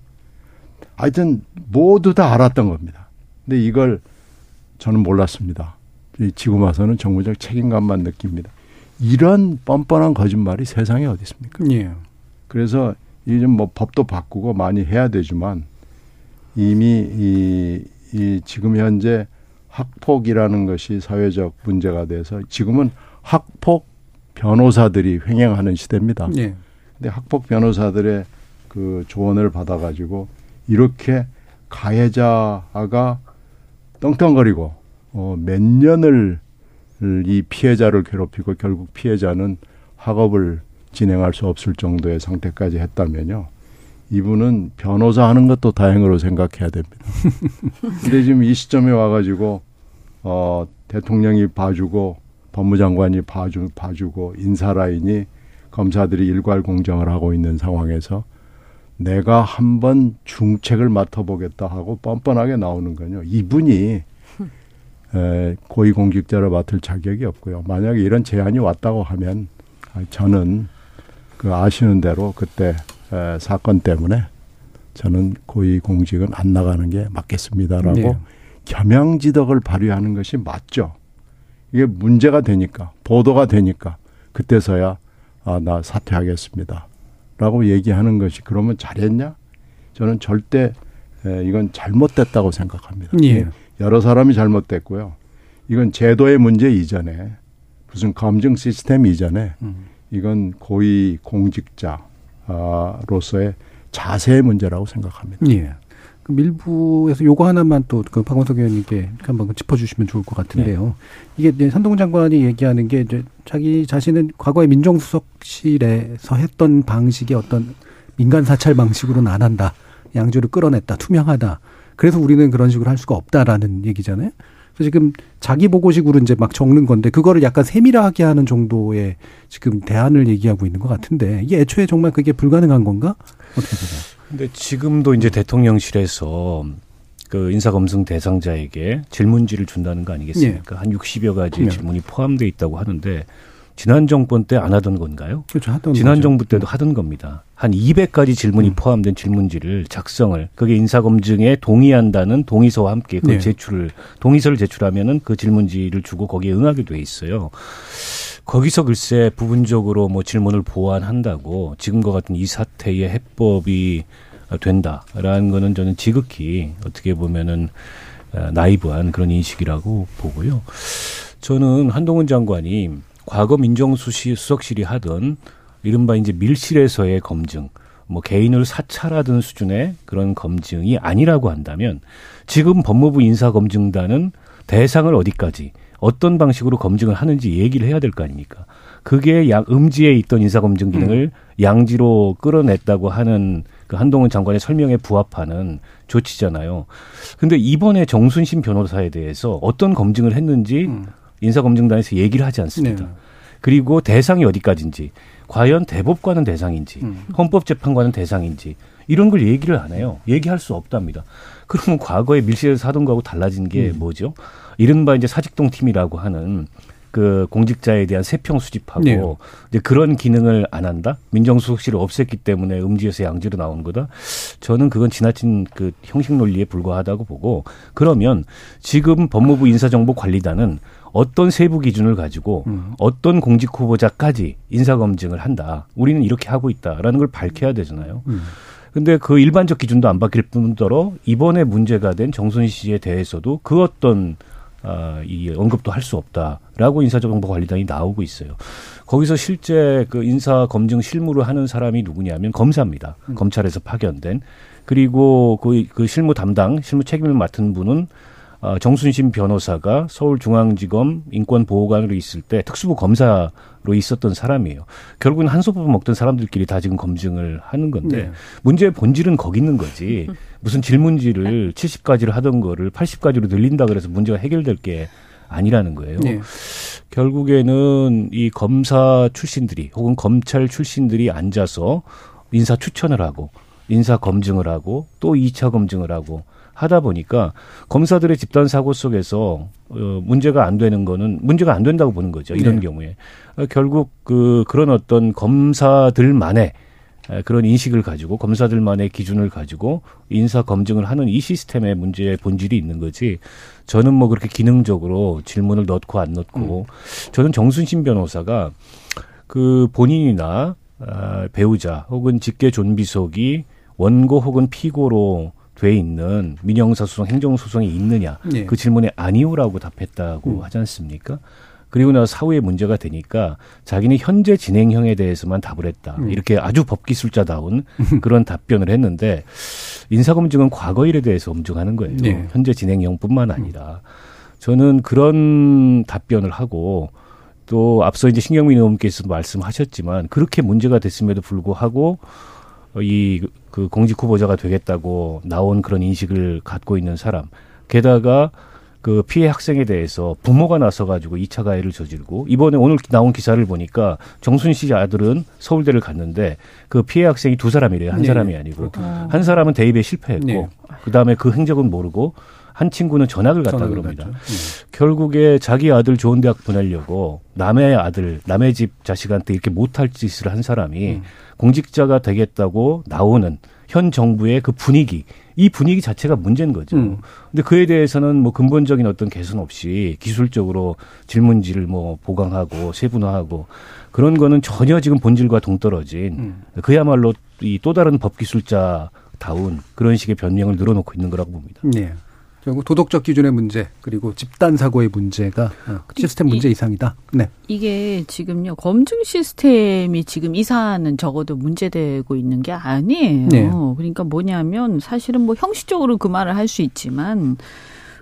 하여튼 모두 다 알았던 겁니다. 근데 이걸 저는 몰랐습니다. 이 지금 와서는 정무적 책임감만 느낍니다. 이런 뻔뻔한 거짓말이 세상에 어디 있습니까? 예. 그래서 좀뭐 법도 바꾸고 많이 해야 되지만 이미 이, 이 지금 현재 학폭이라는 것이 사회적 문제가 돼서 지금은 학폭 변호사들이 횡행하는 시대입니다. 예. 근데 학폭 변호사들의 그 조언을 받아가지고 이렇게 가해자가 떵떵거리고 어, 몇 년을 이 피해자를 괴롭히고 결국 피해자는 학업을 진행할 수 없을 정도의 상태까지 했다면요. 이분은 변호사 하는 것도 다행으로 생각해야 됩니다. 근데 지금 이 시점에 와가지고 어, 대통령이 봐주고 법무장관이 봐주, 봐주고 인사라인이 검사들이 일괄 공정을 하고 있는 상황에서 내가 한번 중책을 맡아보겠다 하고 뻔뻔하게 나오는 건요. 이분이 에, 고위공직자를 맡을 자격이 없고요. 만약에 이런 제안이 왔다고 하면 아, 저는 그 아시는 대로 그때 에, 사건 때문에 저는 고위공직은 안 나가는 게 맞겠습니다라고 네. 겸양지덕을 발휘하는 것이 맞죠. 이게 문제가 되니까 보도가 되니까 그때서야 아, 나 사퇴하겠습니다. 라고 얘기하는 것이 그러면 잘했냐? 저는 절대 에, 이건 잘못됐다고 생각합니다. 예. 여러 사람이 잘못됐고요. 이건 제도의 문제 이전에 무슨 검증 시스템 이전에 음. 이건 고위 공직자로서의 자세의 문제라고 생각합니다. 예. 그 밀부에서 요거 하나만 또그 박원석 의원님께 한번 짚어주시면 좋을 것 같은데요. 이게 이제 산동훈 장관이 얘기하는 게 이제 자기 자신은 과거에 민정수석실에서 했던 방식의 어떤 민간 사찰 방식으로는 안 한다. 양조를 끌어냈다. 투명하다. 그래서 우리는 그런 식으로 할 수가 없다라는 얘기잖아요. 그래서 지금 자기 보고식으로 이제 막 적는 건데 그거를 약간 세밀하게 하는 정도의 지금 대안을 얘기하고 있는 것 같은데 이게 애초에 정말 그게 불가능한 건가? 어떻게 보세요? 근데 지금도 이제 대통령실에서 그 인사검증 대상자에게 질문지를 준다는 거 아니겠습니까? 한 60여 가지 네. 질문이 포함되어 있다고 하는데 지난 정권 때 안 하던 건가요? 그렇죠. 하던 지난 거죠. 정부 때도 하던 겁니다. 한 200가지 질문이 음. 포함된 질문지를 작성을 그게 인사검증에 동의한다는 동의서와 함께 그 네. 제출을 동의서를 제출하면은 그 질문지를 주고 거기에 응하게 돼 있어요. 거기서 글쎄 부분적으로 뭐 질문을 보완한다고 지금과 같은 이 사태의 해법이 된다라는 거는 저는 지극히 어떻게 보면은 어, 나이브한 그런 인식이라고 보고요. 저는 한동훈 장관이 과거 민정수석실이 하던 이른바 이제 밀실에서의 검증, 뭐 개인을 사찰하던 수준의 그런 검증이 아니라고 한다면 지금 법무부 인사검증단은 대상을 어디까지 어떤 방식으로 검증을 하는지 얘기를 해야 될 거 아닙니까? 그게 양, 음지에 있던 인사검증 기능을 양지로 끌어냈다고 하는 그 한동훈 장관의 설명에 부합하는 조치잖아요. 근데 이번에 정순신 변호사에 대해서 어떤 검증을 했는지 음. 인사검증단에서 얘기를 하지 않습니다. 네. 그리고 대상이 어디까지인지, 과연 대법관은 대상인지, 음. 헌법재판관은 대상인지, 이런 걸 얘기를 안 해요. 얘기할 수 없답니다. 그러면 과거에 밀실에서 하던 거하고 달라진 게 음. 뭐죠? 이른바 이제 사직동 팀이라고 하는 그 공직자에 대한 세평 수집하고 네. 이제 그런 기능을 안 한다? 민정수석실을 없앴기 때문에 음지에서 양지로 나온 거다? 저는 그건 지나친 그 형식 논리에 불과하다고 보고 그러면 지금 법무부 인사정보관리단은 어떤 세부 기준을 가지고 음. 어떤 공직 후보자까지 인사 검증을 한다. 우리는 이렇게 하고 있다라는 걸 밝혀야 되잖아요. 음. 근데 그 일반적 기준도 안 바뀔 뿐더러 이번에 문제가 된 정순 씨에 대해서도 그 어떤 아, 이 언급도 할 수 없다라고 인사정보관리단이 나오고 있어요. 거기서 실제 그 인사 검증 실무를 하는 사람이 누구냐면 검사입니다. 검찰에서 파견된 그리고 그, 그 실무 담당 실무 책임을 맡은 분은 어, 정순신 변호사가 서울중앙지검 인권보호관으로 있을 때 특수부 검사로 있었던 사람이에요. 결국은 한솥밥 먹던 사람들끼리 다 지금 검증을 하는 건데 네. 문제의 본질은 거기 있는 거지. 무슨 질문지를 70가지를 하던 거를 80가지로 늘린다 그래서 문제가 해결될 게 아니라는 거예요. 네. 결국에는 이 검사 출신들이 혹은 검찰 출신들이 앉아서 인사 추천을 하고 인사 검증을 하고 또 2차 검증을 하고 하다 보니까 검사들의 집단 사고 속에서 어, 문제가 안 되는 거는 문제가 안 된다고 보는 거죠. 이런 네. 경우에 어, 결국 그 그런 어떤 검사들만의 에, 그런 인식을 가지고 검사들만의 기준을 가지고 인사 검증을 하는 이 시스템의 문제의 본질이 있는 거지. 저는 뭐 그렇게 기능적으로 질문을 넣고 안 넣고 저는 정순신 변호사가 그 본인이나 아, 배우자 혹은 직계 존비속이 원고 혹은 피고로 돼 있는 민형사소송, 행정 소송이 있느냐 네. 그 질문에 아니오라고 답했다고 음. 하지 않습니까? 그리고 나서 사후에 문제가 되니까 자기는 현재 진행형에 대해서만 답을 했다. 음. 이렇게 아주 법기술자다운 그런 답변을 했는데 인사검증은 과거 일에 대해서 검증하는 거예요. 네. 현재 진행형뿐만 아니라 저는 그런 답변을 하고 또 앞서 이제 신경민 의원께서 말씀하셨지만 그렇게 문제가 됐음에도 불구하고 이 그 공직 후보자가 되겠다고 나온 그런 인식을 갖고 있는 사람 게다가 그 피해 학생에 대해서 부모가 나서 가지고 2차 가해를 저지르고 이번에 오늘 나온 기사를 보니까 정순 씨 아들은 서울대를 갔는데 그 피해 학생이 두 사람이래요. 한 네. 사람이 아니고 한 사람은 대입에 실패했고 네. 그 다음에 그 행적은 모르고 한 친구는 전학을 갔다 전학을 그럽니다. 갔죠. 결국에 자기 아들 좋은 대학 보내려고 남의 아들, 남의 집 자식한테 이렇게 못할 짓을 한 사람이 음. 공직자가 되겠다고 나오는 현 정부의 그 분위기 이 분위기 자체가 문제인 거죠. 음. 근데 그에 대해서는 뭐 근본적인 어떤 개선 없이 기술적으로 질문지를 뭐 보강하고 세분화하고 그런 거는 전혀 지금 본질과 동떨어진 음. 그야말로 이 또 다른 법 기술자 다운 그런 식의 변명을 늘어놓고 있는 거라고 봅니다. 네. 결국 도덕적 기준의 문제 그리고 집단 사고의 문제가 어, 시스템 문제 이상이다. 네. 이게 지금요 검증 시스템이 지금 이사는 적어도 문제되고 있는 게 아니에요. 네. 그러니까 뭐냐면 사실은 뭐 형식적으로 그 말을 할 수 있지만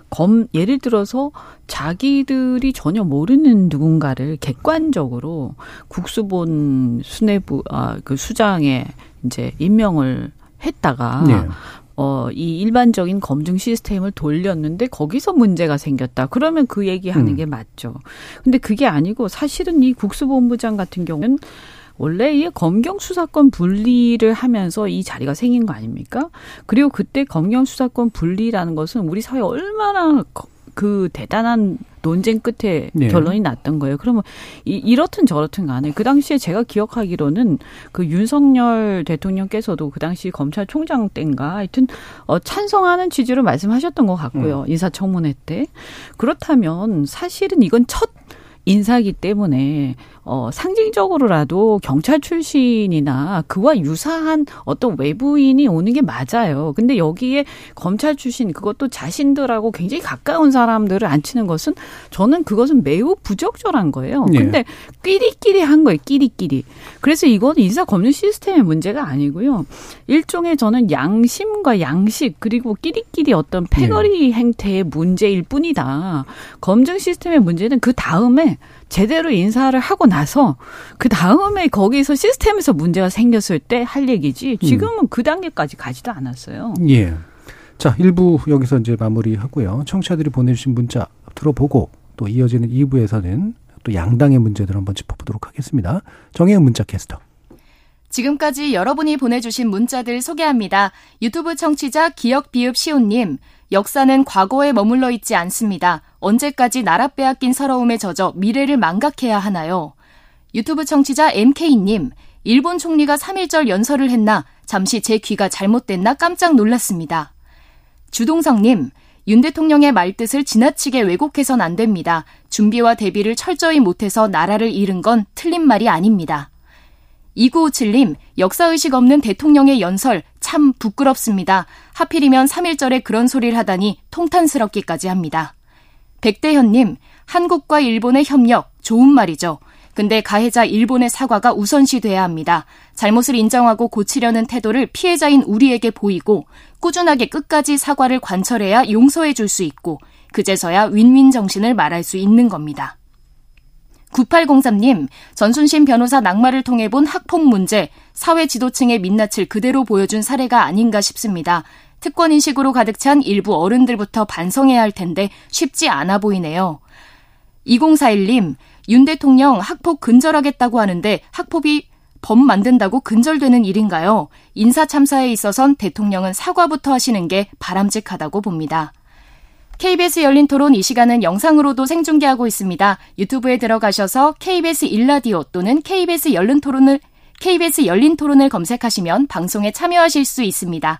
검 예를 들어서 자기들이 전혀 모르는 누군가를 객관적으로 국수본 수뇌부 아 그 수장에 이제 임명을 했다가 네. 어, 이 일반적인 검증 시스템을 돌렸는데 거기서 문제가 생겼다. 그러면 그 얘기 하는 음. 게 맞죠. 근데 그게 아니고 사실은 이 국수본부장 같은 경우는 원래 이 검경 수사권 분리를 하면서 이 자리가 생긴 거 아닙니까? 그리고 그때 검경 수사권 분리라는 것은 우리 사회 에 얼마나 거- 그 대단한 논쟁 끝에 네. 결론이 났던 거예요. 그러면 이, 이렇든 저렇든 간에 그 당시에 제가 기억하기로는 그 윤석열 대통령께서도 그 당시 검찰총장 때인가 하여튼 어, 찬성하는 취지로 말씀하셨던 것 같고요. 인사청문회 때. 그렇다면 사실은 이건 첫 인사기 때문에 어 상징적으로라도 경찰 출신이나 그와 유사한 어떤 외부인이 오는 게 맞아요. 근데 여기에 검찰 출신 그것도 자신들하고 굉장히 가까운 사람들을 앉히는 것은 저는 그것은 매우 부적절한 거예요. 예. 근데 끼리끼리 한 거예요. 끼리끼리. 그래서 이거는 인사 검증 시스템의 문제가 아니고요. 일종의 저는 양심과 양식 그리고 끼리끼리 어떤 패거리 행태의 문제일 뿐이다. 검증 시스템의 문제는 그 다음에 제대로 인사를 하고 나서 그 다음에 거기서 시스템에서 문제가 생겼을 때 할 얘기지 지금은 그 단계까지 가지도 않았어요. 예. 자, 1부 여기서 이제 마무리하고요. 청취자들이 보내주신 문자 들어보고 또 이어지는 2부에서는 또 양당의 문제들 한번 짚어보도록 하겠습니다. 정혜은 문자 캐스터. 지금까지 여러분이 보내주신 문자들 소개합니다. 유튜브 청취자 기억 비읍 시온님, 역사는 과거에 머물러 있지 않습니다. 언제까지 나라 빼앗긴 서러움에 젖어 미래를 망각해야 하나요? 유튜브 청취자 MK님, 일본 총리가 3.1절 연설을 했나, 잠시 제 귀가 잘못됐나 깜짝 놀랐습니다. 주동성님, 윤 대통령의 말뜻을 지나치게 왜곡해선 안 됩니다. 준비와 대비를 철저히 못해서 나라를 잃은 건 틀린 말이 아닙니다. 2957님, 역사의식 없는 대통령의 연설 참 부끄럽습니다. 하필이면 3.1절에 그런 소리를 하다니 통탄스럽기까지 합니다. 백대현님, 한국과 일본의 협력, 좋은 말이죠. 근데 가해자 일본의 사과가 우선시 돼야 합니다. 잘못을 인정하고 고치려는 태도를 피해자인 우리에게 보이고 꾸준하게 끝까지 사과를 관철해야 용서해 줄 수 있고 그제서야 윈윈 정신을 말할 수 있는 겁니다. 9803님, 전순신 변호사 낙마를 통해 본 학폭 문제, 사회 지도층의 민낯을 그대로 보여준 사례가 아닌가 싶습니다. 특권 인식으로 가득 찬 일부 어른들부터 반성해야 할 텐데 쉽지 않아 보이네요. 2041님, 윤 대통령 학폭 근절하겠다고 하는데 학폭이 법 만든다고 근절되는 일인가요? 인사 참사에 있어선 대통령은 사과부터 하시는 게 바람직하다고 봅니다. KBS 열린 토론 이 시간은 영상으로도 생중계하고 있습니다. 유튜브에 들어가셔서 KBS 일라디오 또는 KBS 열린 토론을 KBS 열린 토론을 검색하시면 방송에 참여하실 수 있습니다.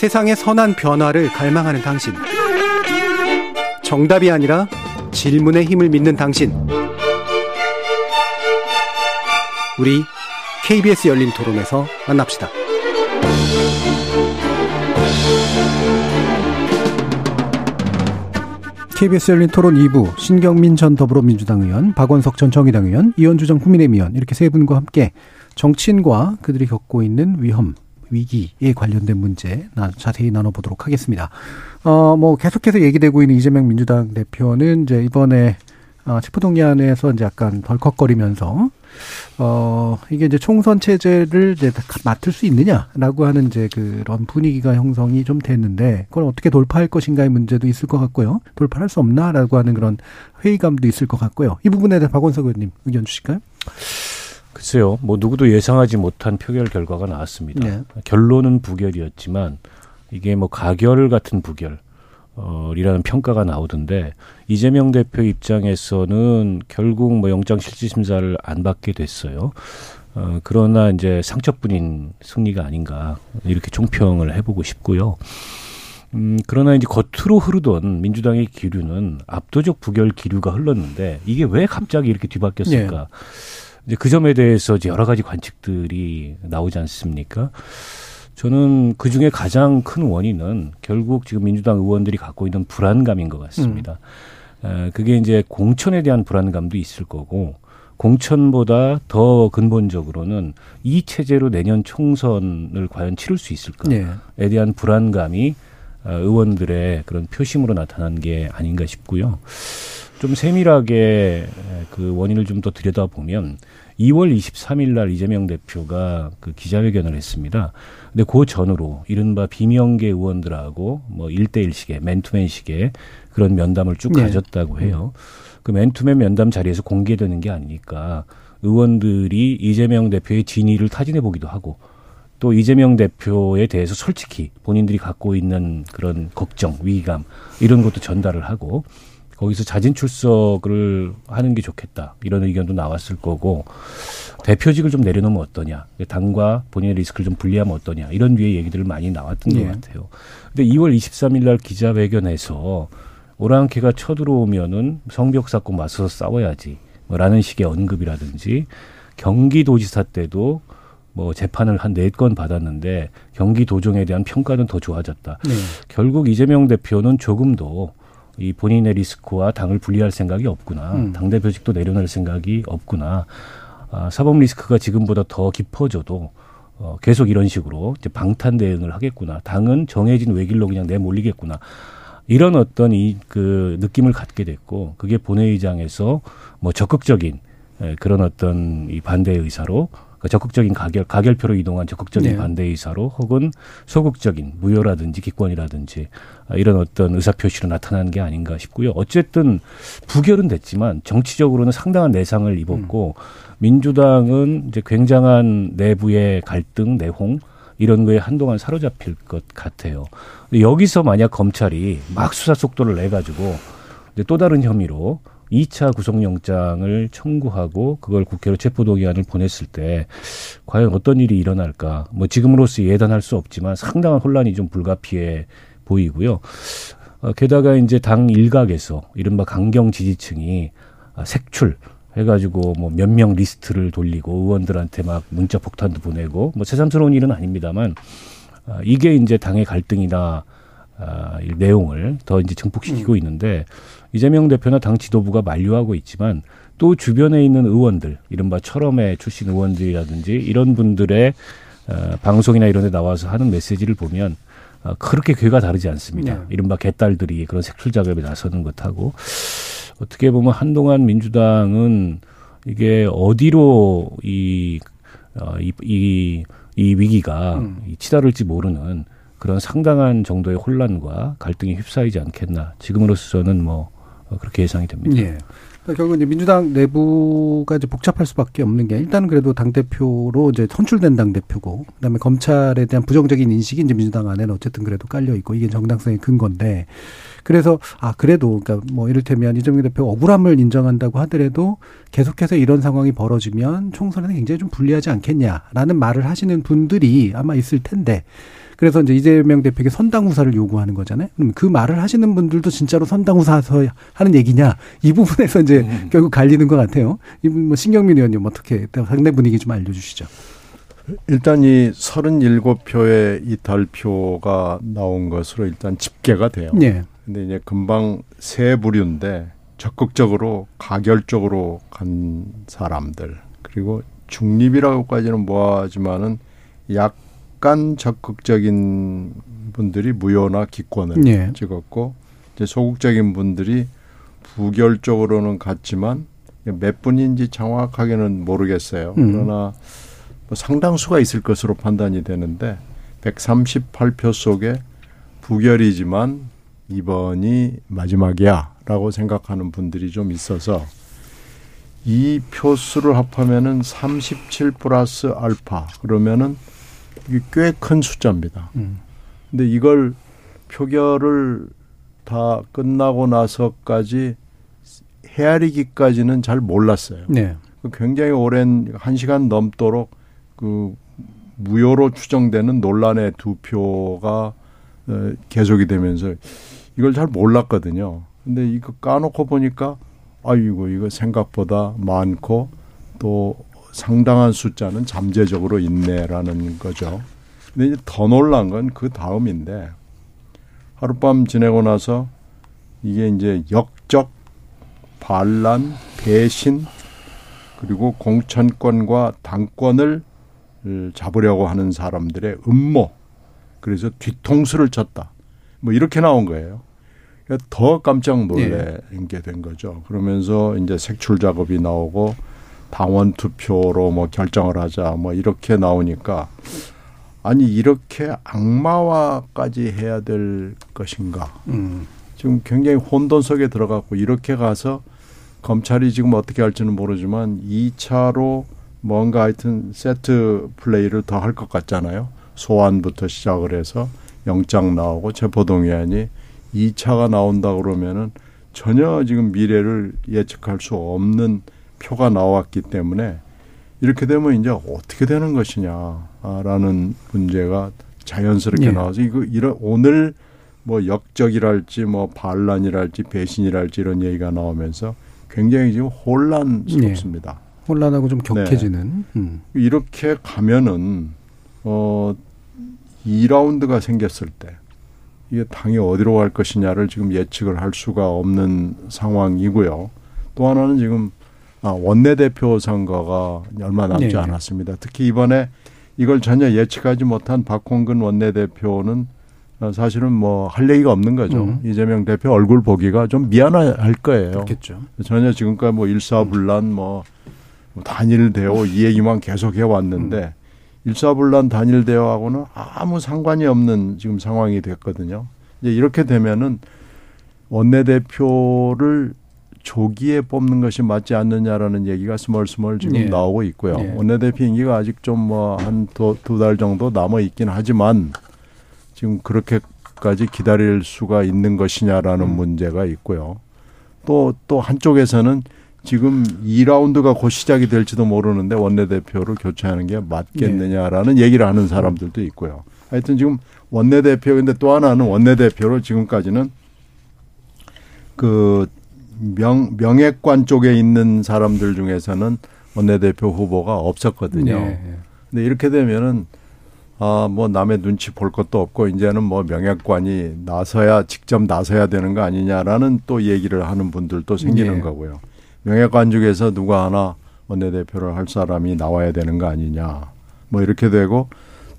세상의 선한 변화를 갈망하는 당신. 정답이 아니라 질문의 힘을 믿는 당신. 우리 KBS 열린 토론에서 만납시다. KBS 열린 토론 2부 신경민 전 더불어민주당 의원, 박원석 전 정의당 의원, 이현주 전 국민의힘 의원 이렇게 세 분과 함께 정치인과 그들이 겪고 있는 위험, 위기에 관련된 문제 나, 자세히 나눠보도록 하겠습니다. 어, 뭐 계속해서 얘기되고 있는 이재명 민주당 대표는 이제 이번에 어, 체포동의안에서 이제 약간 덜컥거리면서 어 이게 이제 총선 체제를 이제 맡을 수 있느냐라고 하는 이제 그런 분위기가 형성이 좀 됐는데 그걸 어떻게 돌파할 것인가의 문제도 있을 것 같고요. 돌파할 수 없나라고 하는 그런 회의감도 있을 것 같고요. 이 부분에 대해 박원석 의원님 의견 주실까요? 글쎄요, 뭐 누구도 예상하지 못한 표결 결과가 나왔습니다. 네. 결론은 부결이었지만 이게 뭐 가결 같은 부결. 어, 이라는 평가가 나오던데 이재명 대표 입장에서는 결국 뭐 영장 실질 심사를 안 받게 됐어요. 어, 그러나 이제 상처뿐인 승리가 아닌가 이렇게 총평을 해보고 싶고요. 음, 그러나 이제 겉으로 흐르던 민주당의 기류는 압도적 부결 기류가 흘렀는데 이게 왜 갑자기 이렇게 뒤바뀌었을까? 네. 이제 그 점에 대해서 이제 여러 가지 관측들이 나오지 않습니까? 저는 그 중에 가장 큰 원인은 결국 지금 민주당 의원들이 갖고 있는 불안감인 것 같습니다. 음. 에, 그게 이제 공천에 대한 불안감도 있을 거고 공천보다 더 근본적으로는 이 체제로 내년 총선을 과연 치를 수 있을까에 네. 대한 불안감이 어, 의원들의 그런 표심으로 나타난 게 아닌가 싶고요. 좀 세밀하게 그 원인을 좀 더 들여다보면 2월 23일 날 이재명 대표가 그 기자회견을 했습니다. 근데 그 전으로 이른바 비명계 의원들하고 뭐 1대1식의 맨투맨식의 그런 면담을 쭉 네. 가졌다고 해요. 그 맨투맨 면담 자리에서 공개되는 게 아니니까 의원들이 이재명 대표의 진위를 타진해 보기도 하고 또 이재명 대표에 대해서 솔직히 본인들이 갖고 있는 그런 걱정, 위기감 이런 것도 전달을 하고 거기서 자진 출석을 하는 게 좋겠다 이런 의견도 나왔을 거고 대표직을 좀 내려놓으면 어떠냐 당과 본인의 리스크를 좀 분리하면 어떠냐 이런 류의 얘기들을 많이 나왔던 네. 것 같아요. 근데 2월 23일 날 기자회견에서 오랑캐가 쳐들어오면은 성벽 쌓고 맞서서 싸워야지 뭐라는 식의 언급이라든지 경기도지사 때도 뭐 재판을 한 네 건 받았는데 경기도정에 대한 평가는 더 좋아졌다. 네. 결국 이재명 대표는 조금도 이 본인의 리스크와 당을 분리할 생각이 없구나. 음. 당 대표직도 내려놓을 생각이 없구나. 아, 사법 리스크가 지금보다 더 깊어져도 어, 계속 이런 식으로 이제 방탄 대응을 하겠구나. 당은 정해진 외길로 그냥 내몰리겠구나. 이런 어떤 이 그 느낌을 갖게 됐고 그게 본회의장에서 뭐 적극적인 에, 그런 어떤 이 반대 의사로 그 적극적인 가결 가결표로 이동한 적극적인 네. 반대 의사로 혹은 소극적인 무효라든지 기권이라든지 아, 이런 어떤 의사 표시로 나타난 게 아닌가 싶고요. 어쨌든 부결은 됐지만 정치적으로는 상당한 내상을 입었고 음. 민주당은 이제 굉장한 내부의 갈등, 내홍 이런 거에 한동안 사로잡힐 것 같아요. 여기서 만약 검찰이 막 수사 속도를 내 가지고 또 다른 혐의로 2차 구속영장을 청구하고 그걸 국회로 체포동의안을 보냈을 때 과연 어떤 일이 일어날까? 뭐 지금으로서 예단할 수 없지만 상당한 혼란이 좀 불가피해 보이고요. 어, 게다가 이제 당 일각에서 이른바 강경 지지층이 아, 색출 해가지고 뭐 몇 명 리스트를 돌리고 의원들한테 막 문자 폭탄도 보내고 뭐 새삼스러운 일은 아닙니다만 아, 이게 이제 당의 갈등이나 아, 이 내용을 더 이제 증폭시키고 음. 있는데 이재명 대표나 당 지도부가 만류하고 있지만 또 주변에 있는 의원들, 이른바 철험의 출신 의원들이라든지 이런 분들의 어, 방송이나 이런 데 나와서 하는 메시지를 보면 어, 그렇게 괴가 다르지 않습니다. 네. 이른바 개딸들이 그런 색출 작업에 나서는 것하고 어떻게 보면 한동안 민주당은 이게 어디로 이, 어, 이, 이, 이 위기가 음. 치달을지 모르는 그런 상당한 정도의 혼란과 갈등이 휩싸이지 않겠나. 지금으로서는 뭐 어, 그렇게 예상이 됩니다. 예. 그러니까 결국 이제 민주당 내부가 이제 복잡할 수밖에 없는 게 일단은 그래도 당 대표로 이제 선출된 당 대표고 그다음에 검찰에 대한 부정적인 인식이 이제 민주당 안에는 어쨌든 그래도 깔려 있고 이게 정당성의 근거인데 그래서 아 그래도 그러니까 뭐 이를테면 이재명 대표 억울함을 인정한다고 하더라도 계속해서 이런 상황이 벌어지면 총선에는 굉장히 좀 불리하지 않겠냐라는 말을 하시는 분들이 아마 있을 텐데 그래서 이제 이재명 대표에게 선당 후사를 요구하는 거잖아요. 그럼 그 말을 하시는 분들도 진짜로 선당 후사서 하는 얘기냐 이 부분에서 이제 음. 결국 갈리는 것 같아요. 이분 뭐 신경민 의원님 어떻게 상대 분위기 좀 알려주시죠. 일단 이 37표의 이 덜표가 나온 것으로 일단 집계가 돼요. 네. 근데 이제 금방 세 부류인데 적극적으로 가결적으로 간 사람들 그리고 중립이라고까지는 뭐하지만은 약 약간 적극적인 분들이 무효나 기권을 네. 찍었고 이제 소극적인 분들이 부결 쪽으로는 갔지만 몇 분인지 정확하게는 모르겠어요. 음. 그러나 뭐 상당수가 있을 것으로 판단이 되는데 138표 속에 부결이지만 이번이 마지막이야라고 생각하는 분들이 좀 있어서 이 표수를 합하면은 37 플러스 알파 그러면은 꽤 큰 숫자입니다. 음. 근데 이걸 표결을 다 끝나고 나서까지 헤아리기까지는 잘 몰랐어요. 네. 그 굉장히 오랜 한 시간 넘도록 그 무효로 추정되는 논란의 두 표가 어, 계속이 되면서 이걸 잘 몰랐거든요. 근데 이거 까놓고 보니까 아이고 이거 생각보다 많고 또 상당한 숫자는 잠재적으로 있네라는 거죠. 근데 이제 더 놀란 건 그 다음인데 하룻밤 지내고 나서 이게 이제 역적, 반란, 배신 그리고 공천권과 당권을 잡으려고 하는 사람들의 음모 그래서 뒤통수를 쳤다. 뭐 이렇게 나온 거예요. 그러니까 더 깜짝 놀란 게된 거죠. 그러면서 이제 색출 작업이 나오고 당원 투표로 뭐 결정을 하자 뭐 이렇게 나오니까 아니 이렇게 악마화까지 해야 될 것인가? 음. 지금 굉장히 혼돈 속에 들어갔고 이렇게 가서 검찰이 지금 어떻게 할지는 모르지만 2차로 뭔가 하여튼 세트 플레이를 더 할 것 같잖아요. 소환부터 시작을 해서 영장 나오고 체포동의안이 2차가 나온다 그러면은 전혀 지금 미래를 예측할 수 없는 표가 나왔기 때문에 이렇게 되면 이제 어떻게 되는 것이냐라는 문제가 자연스럽게 예. 나와서 이거 이런 오늘 뭐 역적이랄지 뭐 반란이랄지 배신이랄지 이런 얘기가 나오면서 굉장히 지금 혼란스럽습니다. 혼란하고 좀 격해지는. 음. 이렇게 가면은 어 2라운드가 생겼을 때 이게 당이 어디로 갈 것이냐를 지금 예측을 할 수가 없는 상황이고요. 또 하나는 지금 아, 원내대표 선거가 얼마 남지 네. 않았습니다. 특히 이번에 이걸 전혀 예측하지 못한 박홍근 원내대표는 어, 사실은 뭐 할 얘기가 없는 거죠. 음. 이재명 대표 얼굴 보기가 좀 미안할 거예요. 그렇겠죠. 전혀 지금까지 뭐 일사불란 뭐 단일 대오 이 얘기만 계속 해 왔는데 일사불란 단일 대오하고는 아무 상관이 없는 지금 상황이 됐거든요. 이제 이렇게 되면은 원내대표를 조기에 뽑는 것이 맞지 않느냐라는 얘기가 스멀스멀 지금 예. 나오고 있고요. 예. 원내대표 임기가 아직 좀 뭐 한 두 달 정도 남아 있긴 하지만 지금 그렇게까지 기다릴 수가 있는 것이냐라는 음. 문제가 있고요. 또, 또 한쪽에서는 지금 2라운드가 곧 시작이 될지도 모르는데 원내대표를 교체하는 게 맞겠느냐라는 네. 얘기를 하는 사람들도 있고요. 하여튼 지금 원내대표, 근데 또 하나는 원내대표로 지금까지는 그 명, 명예관 쪽에 있는 사람들 중에서는 원내대표 후보가 없었거든요. 네. 근데 이렇게 되면은 아, 뭐 남의 눈치 볼 것도 없고 이제는 뭐 명예관이 나서야 직접 나서야 되는 거 아니냐라는 또 얘기를 하는 분들도 생기는 네. 거고요. 명예관 중에서 누가 하나 원내대표를 할 사람이 나와야 되는 거 아니냐. 뭐 이렇게 되고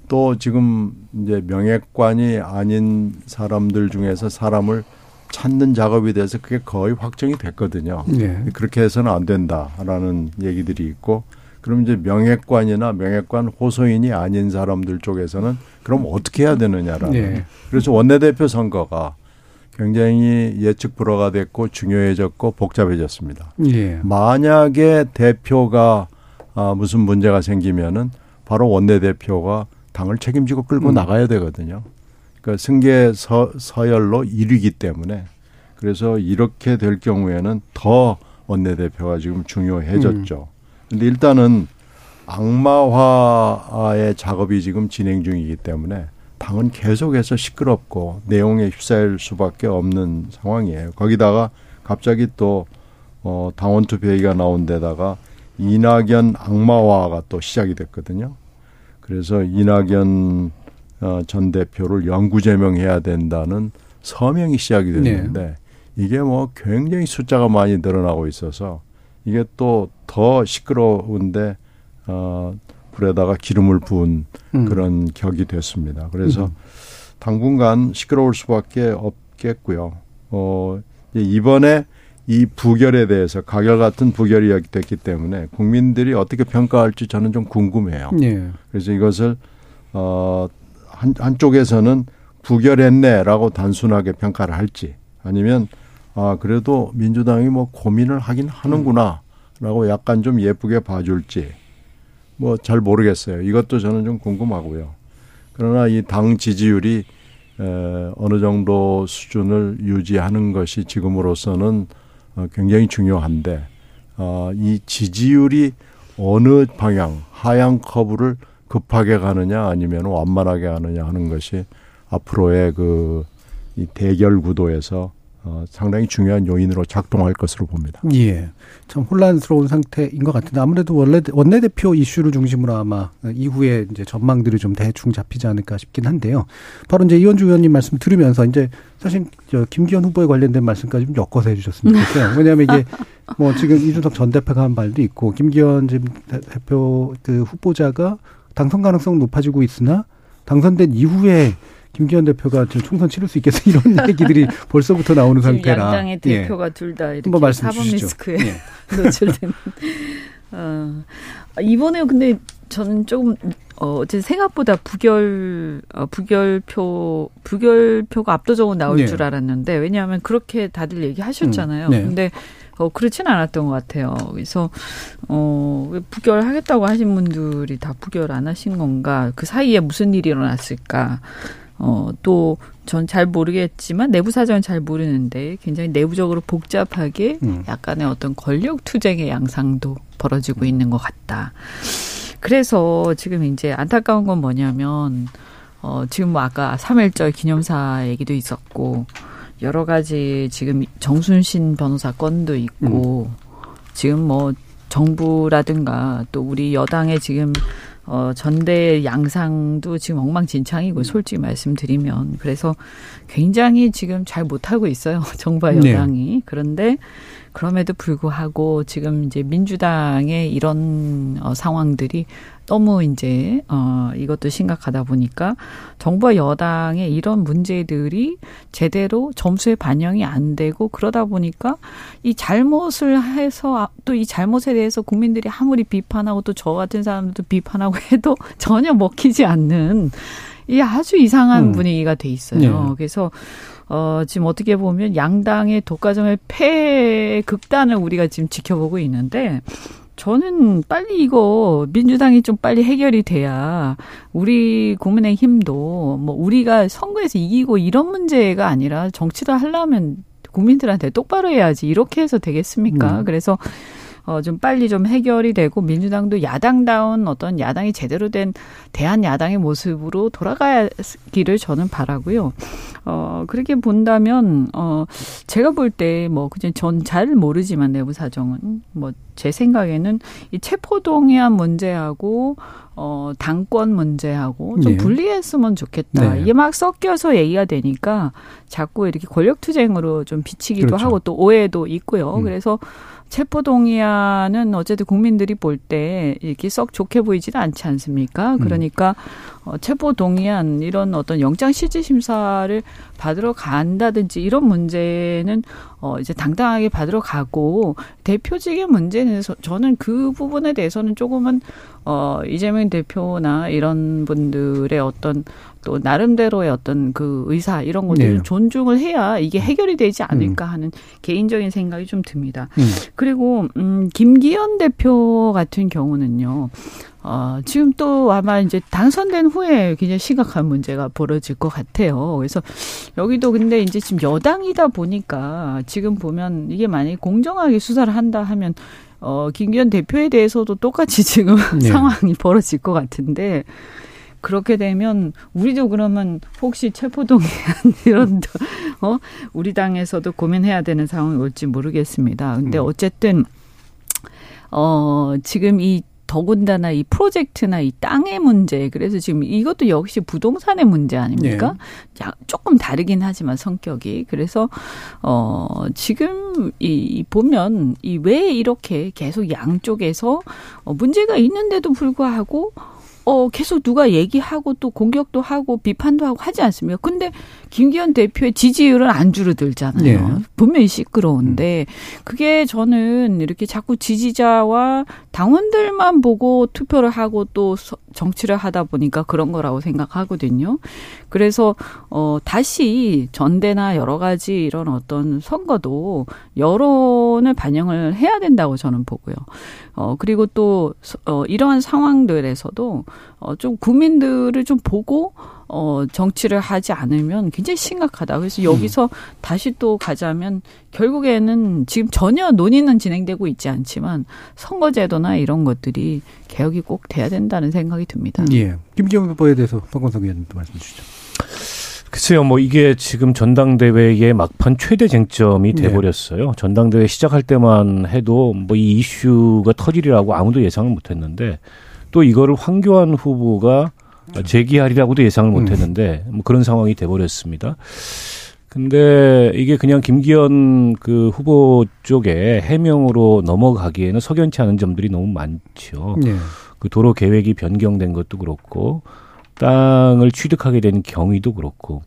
또 지금 이제 명예관이 아닌 사람들 중에서 사람을 찾는 작업이 돼서 그게 거의 확정이 됐거든요. 네. 그렇게 해서는 안 된다라는 얘기들이 있고 그럼 이제 명예관이나 명예관 호소인이 아닌 사람들 쪽에서는 그럼 어떻게 해야 되느냐라는 네. 그래서 원내대표 선거가 굉장히 예측 불허가 됐고 중요해졌고 복잡해졌습니다. 예. 만약에 대표가 아, 무슨 문제가 생기면은 바로 원내대표가 당을 책임지고 끌고 음. 나가야 되거든요. 그러니까 승계 서, 서열로 1위기 때문에 그래서 이렇게 될 경우에는 더 원내대표가 지금 중요해졌죠. 근데 일단은 악마화의 작업이 지금 진행 중이기 때문에 당은 계속해서 시끄럽고 내용에 휩싸일 수밖에 없는 상황이에요. 거기다가 갑자기 또 어, 당원 투표 얘기가 나온 데다가 이낙연 악마화가 또 시작이 됐거든요. 그래서 이낙연 어, 전 대표를 영구 제명해야 된다는 서명이 시작이 됐는데 이게 뭐 굉장히 숫자가 많이 늘어나고 있어서 이게 또 더 시끄러운데 어, 불에다가 기름을 부은 음. 그런 격이 됐습니다. 그래서 당분간 시끄러울 수밖에 없겠고요. 어, 이번에 이 부결에 대해서 가결 같은 부결이 됐기 때문에 국민들이 어떻게 평가할지 저는 좀 궁금해요. 예. 그래서 이것을 어, 한, 한쪽에서는 부결했네라고 단순하게 평가를 할지 아니면 아, 그래도 민주당이 뭐 고민을 하긴 하는구나 라고 약간 좀 예쁘게 봐줄지 뭐 잘 모르겠어요. 이것도 저는 좀 궁금하고요. 그러나 이 당 지지율이 에, 어느 정도 수준을 유지하는 것이 지금으로서는 어, 굉장히 중요한데 어, 이 지지율이 어느 방향 하향 커브를 급하게 가느냐 아니면 완만하게 가느냐 하는 것이 앞으로의 그 이 대결 구도에서 어, 상당히 중요한 요인으로 작동할 것으로 봅니다. 예. 참 혼란스러운 상태인 것 같은데 아무래도 원래 원내대표 이슈를 중심으로 아마 이후에 이제 전망들이 좀 대충 잡히지 않을까 싶긴 한데요. 바로 이제 이현주 의원님 말씀 들으면서 이제 사실 저 김기현 후보에 관련된 말씀까지 좀 엮어서 해주셨으면 좋겠어요. 왜냐하면 이게 뭐 지금 이준석 전 대표가 한 말도 있고 김기현 지금 대표 그 후보자가 당선 가능성 높아지고 있으나 당선된 이후에 김기현 대표가 지금 총선 치를 수 있겠어 이런 얘기들이 벌써부터 나오는 상태라. 양당의 대표가 예. 둘다 이렇게 한번 말씀 사법 주시죠. 리스크에 예. 노출된. 어, 이번에 근데 저는 조금 어, 어제 생각보다 부결 어, 부결표 부결표가 압도적으로 나올 네. 줄 알았는데 왜냐하면 그렇게 다들 얘기하셨잖아요. 음, 네. 근데 어, 그렇지는 않았던 것 같아요. 그래서 어, 왜 부결하겠다고 하신 분들이 다 부결 안 하신 건가? 그 사이에 무슨 일이 일어났을까? 어, 또, 전 잘 모르겠지만, 내부 사정은 잘 모르는데, 굉장히 내부적으로 복잡하게 음. 약간의 어떤 권력 투쟁의 양상도 벌어지고 있는 것 같다. 그래서 지금 이제 안타까운 건 뭐냐면, 어, 지금 뭐 아까 3.1절 기념사 얘기도 있었고, 여러 가지 지금 정순신 변호사 건도 있고, 지금 뭐 정부라든가 또 우리 여당의 지금 어, 전대 양상도 지금 엉망진창이고 솔직히 말씀드리면 그래서 굉장히 지금 잘 못하고 있어요 정부와 네. 여당이 그런데 그럼에도 불구하고 지금 이제 민주당의 이런 어, 상황들이 너무 이제 어 이것도 심각하다 보니까 정부와 여당의 이런 문제들이 제대로 점수에 반영이 안 되고 그러다 보니까 이 잘못을 해서 또 이 잘못에 대해서 국민들이 아무리 비판하고 또 저 같은 사람들도 비판하고 해도 전혀 먹히지 않는 이 아주 이상한 음. 분위기가 돼 있어요. 네. 그래서 어 지금 어떻게 보면 양당의 독과점의 폐 극단을 우리가 지금 지켜보고 있는데 저는 빨리 이거 민주당이 좀 빨리 해결이 돼야 우리 국민의 힘도 뭐 우리가 선거에서 이기고 이런 문제가 아니라 정치를 하려면 국민들한테 똑바로 해야지 이렇게 해서 되겠습니까? 음. 그래서 어, 좀 빨리 좀 해결이 되고 민주당도 야당다운 어떤 야당이 제대로 된 대한 야당의 모습으로 돌아가기를 저는 바라고요. 어, 그렇게 본다면 어, 제가 볼 때 뭐 그냥 전 잘 모르지만 내부 사정은 뭐 제 생각에는 이 체포동의안 문제하고 어, 당권 문제하고 좀 네. 분리했으면 좋겠다. 네. 이게 막 섞여서 얘기가 되니까 자꾸 이렇게 권력투쟁으로 좀 비치기도 그렇죠. 하고 또 오해도 있고요. 음. 그래서 체포동의안은 어쨌든 국민들이 볼 때 이렇게 썩 좋게 보이지는 않지 않습니까? 그러니까 어, 체포동의안 이런 어떤 영장실질심사를 받으러 간다든지 이런 문제는 어, 이제 당당하게 받으러 가고 대표직의 문제는 저- 저는 그 부분에 대해서는 조금은 어, 이재명 대표나 이런 분들의 어떤 또 나름대로의 어떤 그 의사 이런 것들을 네. 존중을 해야 이게 해결이 되지 않을까 하는 개인적인 생각이 좀 듭니다. 음. 그리고 음 김기현 대표 같은 경우는요. 어, 지금 또 아마 이제 당선된 후에 굉장히 심각한 문제가 벌어질 것 같아요. 그래서 여기도 근데 이제 지금 여당이다 보니까 지금 보면 이게 만약에 공정하게 수사를 한다 하면 어, 김기현 대표에 대해서도 똑같이 지금 네. 상황이 벌어질 것 같은데 그렇게 되면 우리도 그러면 혹시 체포동의안 이런 어 우리 당에서도 고민해야 되는 상황이 올지 모르겠습니다. 근데 음. 어쨌든 어 지금 이 더군다나 이 프로젝트나 이 땅의 문제 그래서 지금 이것도 역시 부동산의 문제 아닙니까? 야, 조금 다르긴 하지만 성격이 그래서 어 지금 이 보면 이 왜 이렇게 계속 양쪽에서 어, 문제가 있는데도 불구하고 어, 계속 누가 얘기하고 또 공격도 하고 비판도 하고 하지 않습니까? 근데 김기현 대표의 지지율은 안 줄어들잖아요. 네. 분명히 시끄러운데 그게 저는 이렇게 자꾸 지지자와 당원들만 보고 투표를 하고 또 서- 정치를 하다 보니까 그런 거라고 생각하거든요. 그래서 어 다시 전대나 여러 가지 이런 어떤 선거도 여론을 반영을 해야 된다고 저는 보고요. 어 그리고 또 어, 이러한 상황들에서도 어, 좀 국민들을 좀 보고 어, 정치를 하지 않으면 굉장히 심각하다. 그래서 여기서 다시 또 가자면 결국에는 지금 전혀 논의는 진행되고 있지 않지만 선거제도나 이런 것들이 개혁이 꼭 돼야 된다는 생각이 듭니다. 예. 김기현 후보에 대해서 박건석 의원님도 말씀 주시죠. 글쎄요, 뭐 이게 지금 전당대회의 막판 최대 쟁점이 네. 돼버렸어요. 전당대회 시작할 때만 해도 뭐 이 이슈가 터지리라고 아무도 예상을 못했는데 또 이거를 황교안 후보가 제기하리라고도 예상을 못했는데 뭐 그런 상황이 돼버렸습니다. 근데 이게 그냥 김기현 그 후보 쪽에 해명으로 넘어가기에는 석연치 않은 점들이 너무 많죠. 예. 그 도로 계획이 변경된 것도 그렇고 땅을 취득하게 된 경위도 그렇고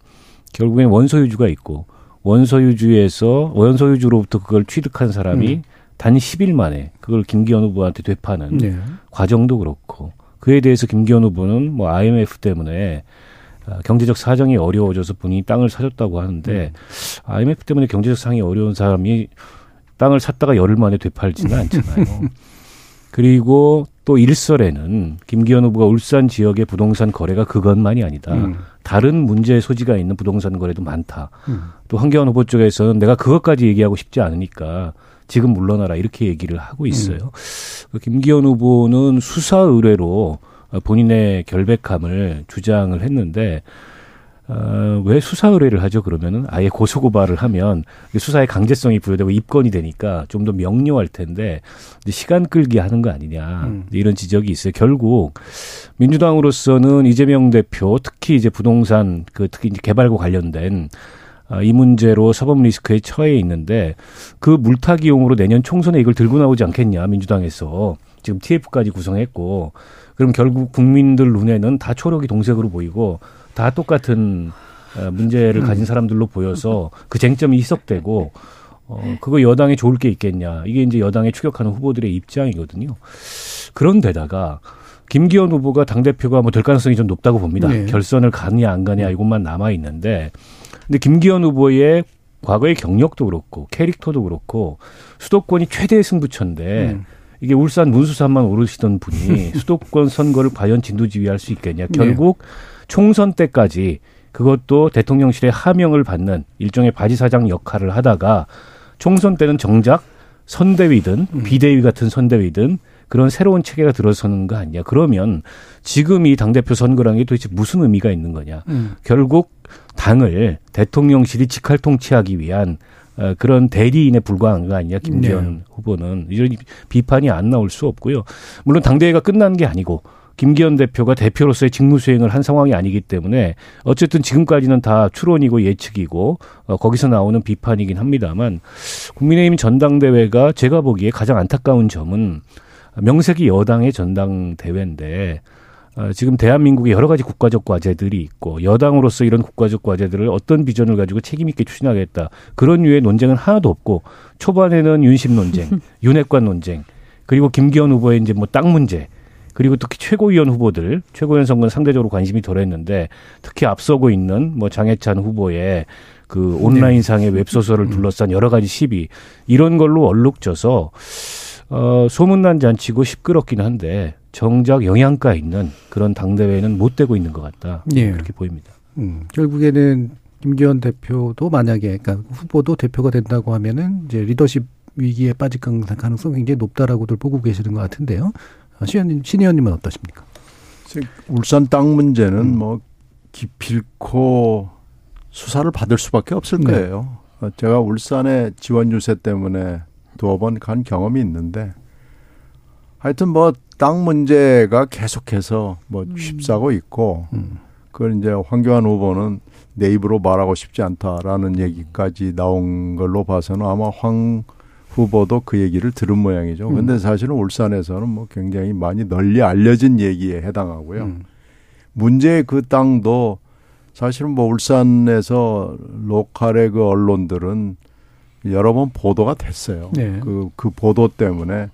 결국엔 원소유주가 있고 원소유주에서 원소유주로부터 그걸 취득한 사람이 음. 단 10일 만에 그걸 김기현 후보한테 되파는 네. 과정도 그렇고 그에 대해서 김기현 후보는 뭐 IMF 때문에 아, 경제적 사정이 어려워져서 본인이 땅을 사줬다고 하는데 IMF 때문에 경제적 상황이 어려운 사람이 땅을 샀다가 열흘 만에 되팔지는 않잖아요. 그리고 또 일설에는 김기현 후보가 울산 지역의 부동산 거래가 그것만이 아니다. 음. 다른 문제 소지가 있는 부동산 거래도 많다. 음. 또 황교안 후보 쪽에서는 내가 그것까지 얘기하고 싶지 않으니까 지금 물러나라 이렇게 얘기를 하고 있어요. 그 김기현 후보는 수사 의뢰로 본인의 결백함을 주장을 했는데 어, 왜 수사 의뢰를 하죠? 그러면은 아예 고소 고발을 하면 수사의 강제성이 부여되고 입건이 되니까 좀 더 명료할 텐데 시간 끌기 하는 거 아니냐 음. 이런 지적이 있어요. 결국 민주당으로서는 이재명 대표 특히 이제 부동산 그 특히 이제 개발과 관련된 아, 이 문제로 사법 리스크에 처해 있는데 그 물타기용으로 내년 총선에 이걸 들고 나오지 않겠냐 민주당에서 지금 TF까지 구성했고 그럼 결국 국민들 눈에는 다 초록이 동색으로 보이고 다 똑같은 어, 문제를 가진 사람들로 보여서 그 쟁점이 희석되고 어 그거 여당에 좋을 게 있겠냐 이게 이제 여당에 추격하는 후보들의 입장이거든요. 그런데다가 김기현 후보가 당 대표가 뭐 될 가능성이 좀 높다고 봅니다. 네. 결선을 가느냐 안 가느냐 이것만 남아 있는데 근데 김기현 후보의 과거의 경력도 그렇고 캐릭터도 그렇고 수도권이 최대 승부처인데 음. 이게 울산 문수산만 오르시던 분이 수도권 선거를 과연 진두지휘할 수 있겠냐. 결국 총선 때까지 그것도 대통령실의 하명을 받는 일종의 바지사장 역할을 하다가 총선 때는 정작 선대위든 비대위 같은 선대위든 그런 새로운 체계가 들어서는 거 아니냐. 그러면 지금 이 당대표 선거라는 게 도대체 무슨 의미가 있는 거냐. 음. 결국 당을 대통령실이 직할 통치하기 위한 어, 그런 대리인에 불과한 거 아니냐 김기현 네. 후보는 이런 비판이 안 나올 수 없고요. 물론 당대회가 끝난 게 아니고 김기현 대표가 대표로서의 직무 수행을 한 상황이 아니기 때문에 어쨌든 지금까지는 다 추론이고 예측이고 어, 거기서 나오는 비판이긴 합니다만 국민의힘 전당대회가 제가 보기에 가장 안타까운 점은 명색이 여당의 전당대회인데 어, 지금 대한민국에 여러 가지 국가적 과제들이 있고 여당으로서 이런 국가적 과제들을 어떤 비전을 가지고 책임 있게 추진하겠다. 그런 류의 논쟁은 하나도 없고 초반에는 윤심 논쟁, 윤핵관 논쟁 그리고 김기현 후보의 이제 뭐 땅 문제 그리고 특히 최고위원 후보들 최고위원 선거는 상대적으로 관심이 덜했는데 특히 앞서고 있는 뭐 장해찬 후보의 그 온라인상의 웹소설을 둘러싼 여러 가지 시비 이런 걸로 얼룩져서 어, 소문난 잔치고 시끄럽긴 한데 정작 영양가 있는 그런 당대회는 못 되고 있는 것 같다. 예. 그렇게 보입니다. 음, 결국에는 김기현 대표도 만약에 그러니까 후보도 대표가 된다고 하면은 이제 리더십 위기에 빠질 가능성이 굉장히 높다라고들 보고 계시는 것 같은데요. 아, 신 의원님, 신 의원님은 어떠십니까? 울산 땅 문제는 뭐 기필코 수사를 받을 수밖에 없을 네. 거예요. 어, 제가 울산에 지원 유세 때문에 두어 번 간 경험이 있는데 하여튼 뭐 땅 문제가 계속해서 뭐 휩싸고 있고 음. 그걸 이제 황교안 후보는 내 입으로 말하고 싶지 않다라는 얘기까지 나온 걸로 봐서는 아마 황 후보도 그 얘기를 들은 모양이죠. 음. 근데 사실은 울산에서는 뭐 굉장히 많이 널리 알려진 얘기에 해당하고요. 음. 문제의 그 땅도 사실은 뭐 울산에서 local의 그 언론들은 여러 번 보도가 됐어요. 네. 그, 그 보도 때문에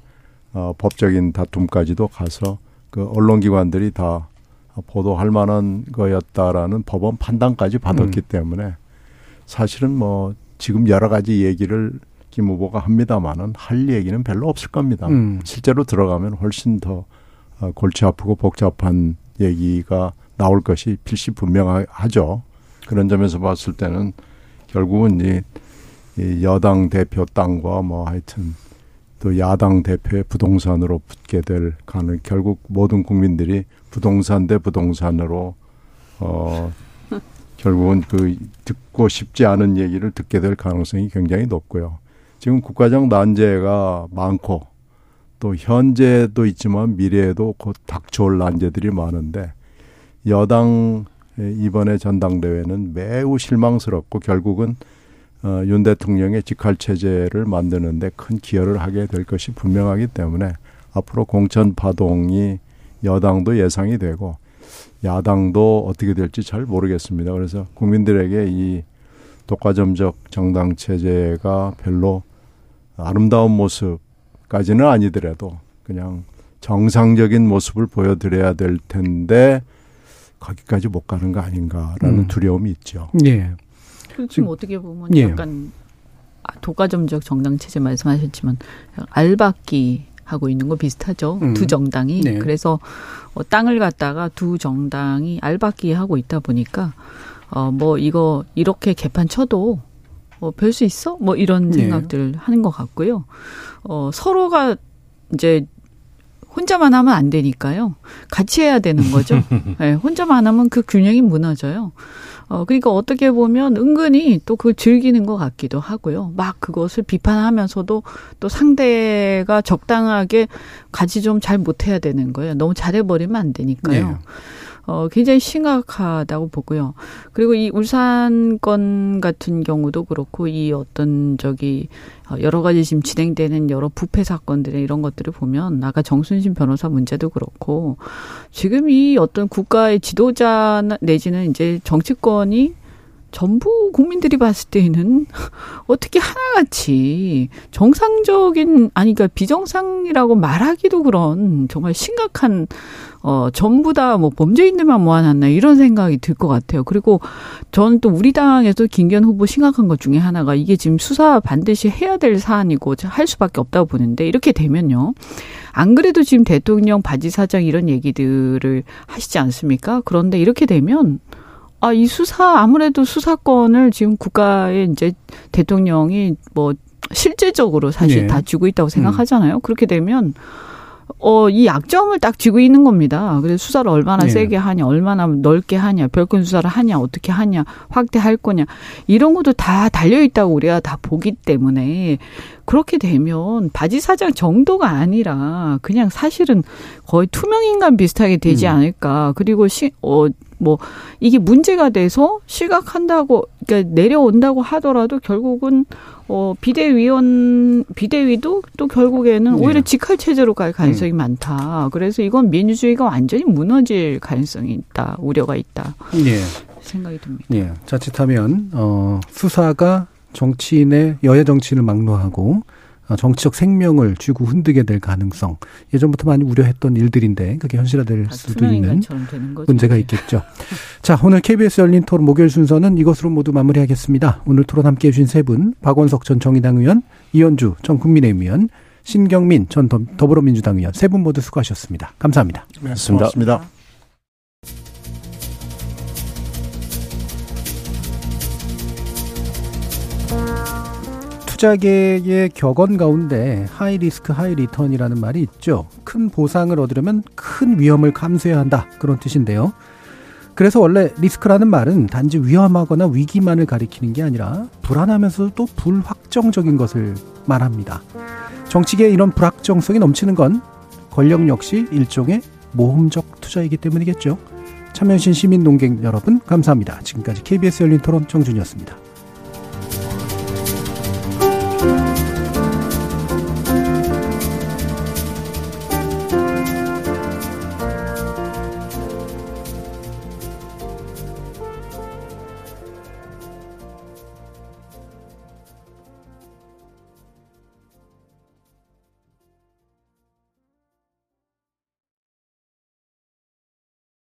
어, 법적인 다툼까지도 가서 그 언론기관들이 다 보도할 만한 거였다라는 법원 판단까지 받았기 음. 때문에 사실은 뭐 지금 여러 가지 얘기를 김 후보가 합니다마는 할 얘기는 별로 없을 겁니다. 음. 실제로 들어가면 훨씬 더 어, 골치 아프고 복잡한 얘기가 나올 것이 필시 분명하죠. 그런 점에서 봤을 때는 결국은 이, 이 여당 대표 땅과 뭐 하여튼 또 야당 대표의 부동산으로 붙게 될 가능 결국 모든 국민들이 부동산 대 부동산으로 어 결국은 그 듣고 싶지 않은 얘기를 듣게 될 가능성이 굉장히 높고요. 지금 국가적 난제가 많고 또 현재도 있지만 미래에도 곧 닥쳐올 난제들이 많은데 여당 이번에 전당대회는 매우 실망스럽고 결국은 어, 윤 대통령의 직할 체제를 만드는데 큰 기여를 하게 될 것이 분명하기 때문에 앞으로 공천 파동이 여당도 예상이 되고 야당도 어떻게 될지 잘 모르겠습니다. 그래서 국민들에게 이 독과점적 정당 체제가 별로 아름다운 모습까지는 아니더라도 그냥 정상적인 모습을 보여드려야 될 텐데 거기까지 못 가는 거 아닌가라는 음. 두려움이 있죠. 예. 지금 어떻게 보면 예. 약간 아, 독과점적 정당 체제 말씀하셨지만 알박기 하고 있는 거 비슷하죠. 음. 두 정당이 네. 그래서 어, 땅을 갖다가 두 정당이 알박기 하고 있다 보니까 어 뭐 이거 이렇게 개판 쳐도 어, 별 수 있어? 뭐 이런 네. 생각들 하는 것 같고요. 어 서로가 이제 혼자만 하면 안 되니까요. 같이 해야 되는 거죠. 네, 혼자만 하면 그 균형이 무너져요. 어, 그러니까 어떻게 보면 은근히 또 그걸 즐기는 것 같기도 하고요. 막 그것을 비판하면서도 또 상대가 적당하게 같이 좀 잘 못해야 되는 거예요. 너무 잘해버리면 안 되니까요. 네. 어, 굉장히 심각하다고 보고요. 그리고 이 울산 건 같은 경우도 그렇고 이 어떤 저기 어, 여러 가지 지금 진행되는 여러 부패 사건들의 이런 것들을 보면 아까 정순신 변호사 문제도 그렇고 지금 이 어떤 국가의 지도자 내지는 이제 정치권이 전부 국민들이 봤을 때는 어떻게 하나같이 정상적인 아니 그러니까 비정상이라고 말하기도 그런 정말 심각한 어 전부 다 뭐 범죄인들만 모아놨나 이런 생각이 들 것 같아요. 그리고 저는 또 우리 당에서 김기현 후보 심각한 것 중에 하나가 이게 지금 수사 반드시 해야 될 사안이고 할 수밖에 없다고 보는데 이렇게 되면요. 안 그래도 지금 대통령 바지 사장 이런 얘기들을 하시지 않습니까? 그런데 이렇게 되면 아, 이 수사, 아무래도 수사권을 지금 국가에 이제 대통령이 뭐 실제적으로 사실 예. 다 쥐고 있다고 생각하잖아요. 그렇게 되면 어, 이 약점을 딱 쥐고 있는 겁니다. 그래서 수사를 얼마나 예. 세게 하냐, 얼마나 넓게 하냐, 별건 수사를 하냐, 어떻게 하냐, 확대할 거냐, 이런 것도 다 달려있다고 우리가 다 보기 때문에 그렇게 되면 바지 사장 정도가 아니라 그냥 사실은 거의 투명인간 비슷하게 되지 음. 않을까. 그리고 시, 어, 뭐, 이게 문제가 돼서 시각한다고, 그러니까 내려온다고 하더라도 결국은, 어, 비대위원, 비대위도 또 결국에는 네. 오히려 직할 체제로 갈 가능성이 많다. 그래서 이건 민주주의가 완전히 무너질 가능성이 있다. 우려가 있다. 예. 생각이 듭니다. 예. 자칫하면 어 수사가 정치인의 여야 정치인을 막론하고 어, 정치적 생명을 쥐고 흔들게 될 가능성 예전부터 많이 우려했던 일들인데 그게 현실화될 다 수도 있는. 문제가 있겠죠. 자, 오늘 KBS 열린 토론 목요일 순서는 이것으로 모두 마무리하겠습니다. 오늘 토론 함께 해 주신 세 분, 박원석 전 정의당 의원, 이현주 전 국민의힘 의원, 신경민 전 더- 더불어민주당 의원 세 분 모두 수고하셨습니다. 감사합니다. 맞습니다. 고맙습니다. 투자계의 격언 가운데 high risk high return이라는 말이 있죠. 큰 보상을 얻으려면 큰 위험을 감수해야 한다. 그런 뜻인데요. 그래서 원래 risk라는 말은 단지 위험하거나 위기만을 가리키는 게 아니라 불안하면서도 또 불확정적인 것을 말합니다. 정치계에 이런 불확정성이 넘치는 건 권력 역시 일종의 모험적 투자이기 때문이겠죠. 참여해주신 시민 논객 여러분 감사합니다. 지금까지 KBS 열린 토론 정준희였습니다.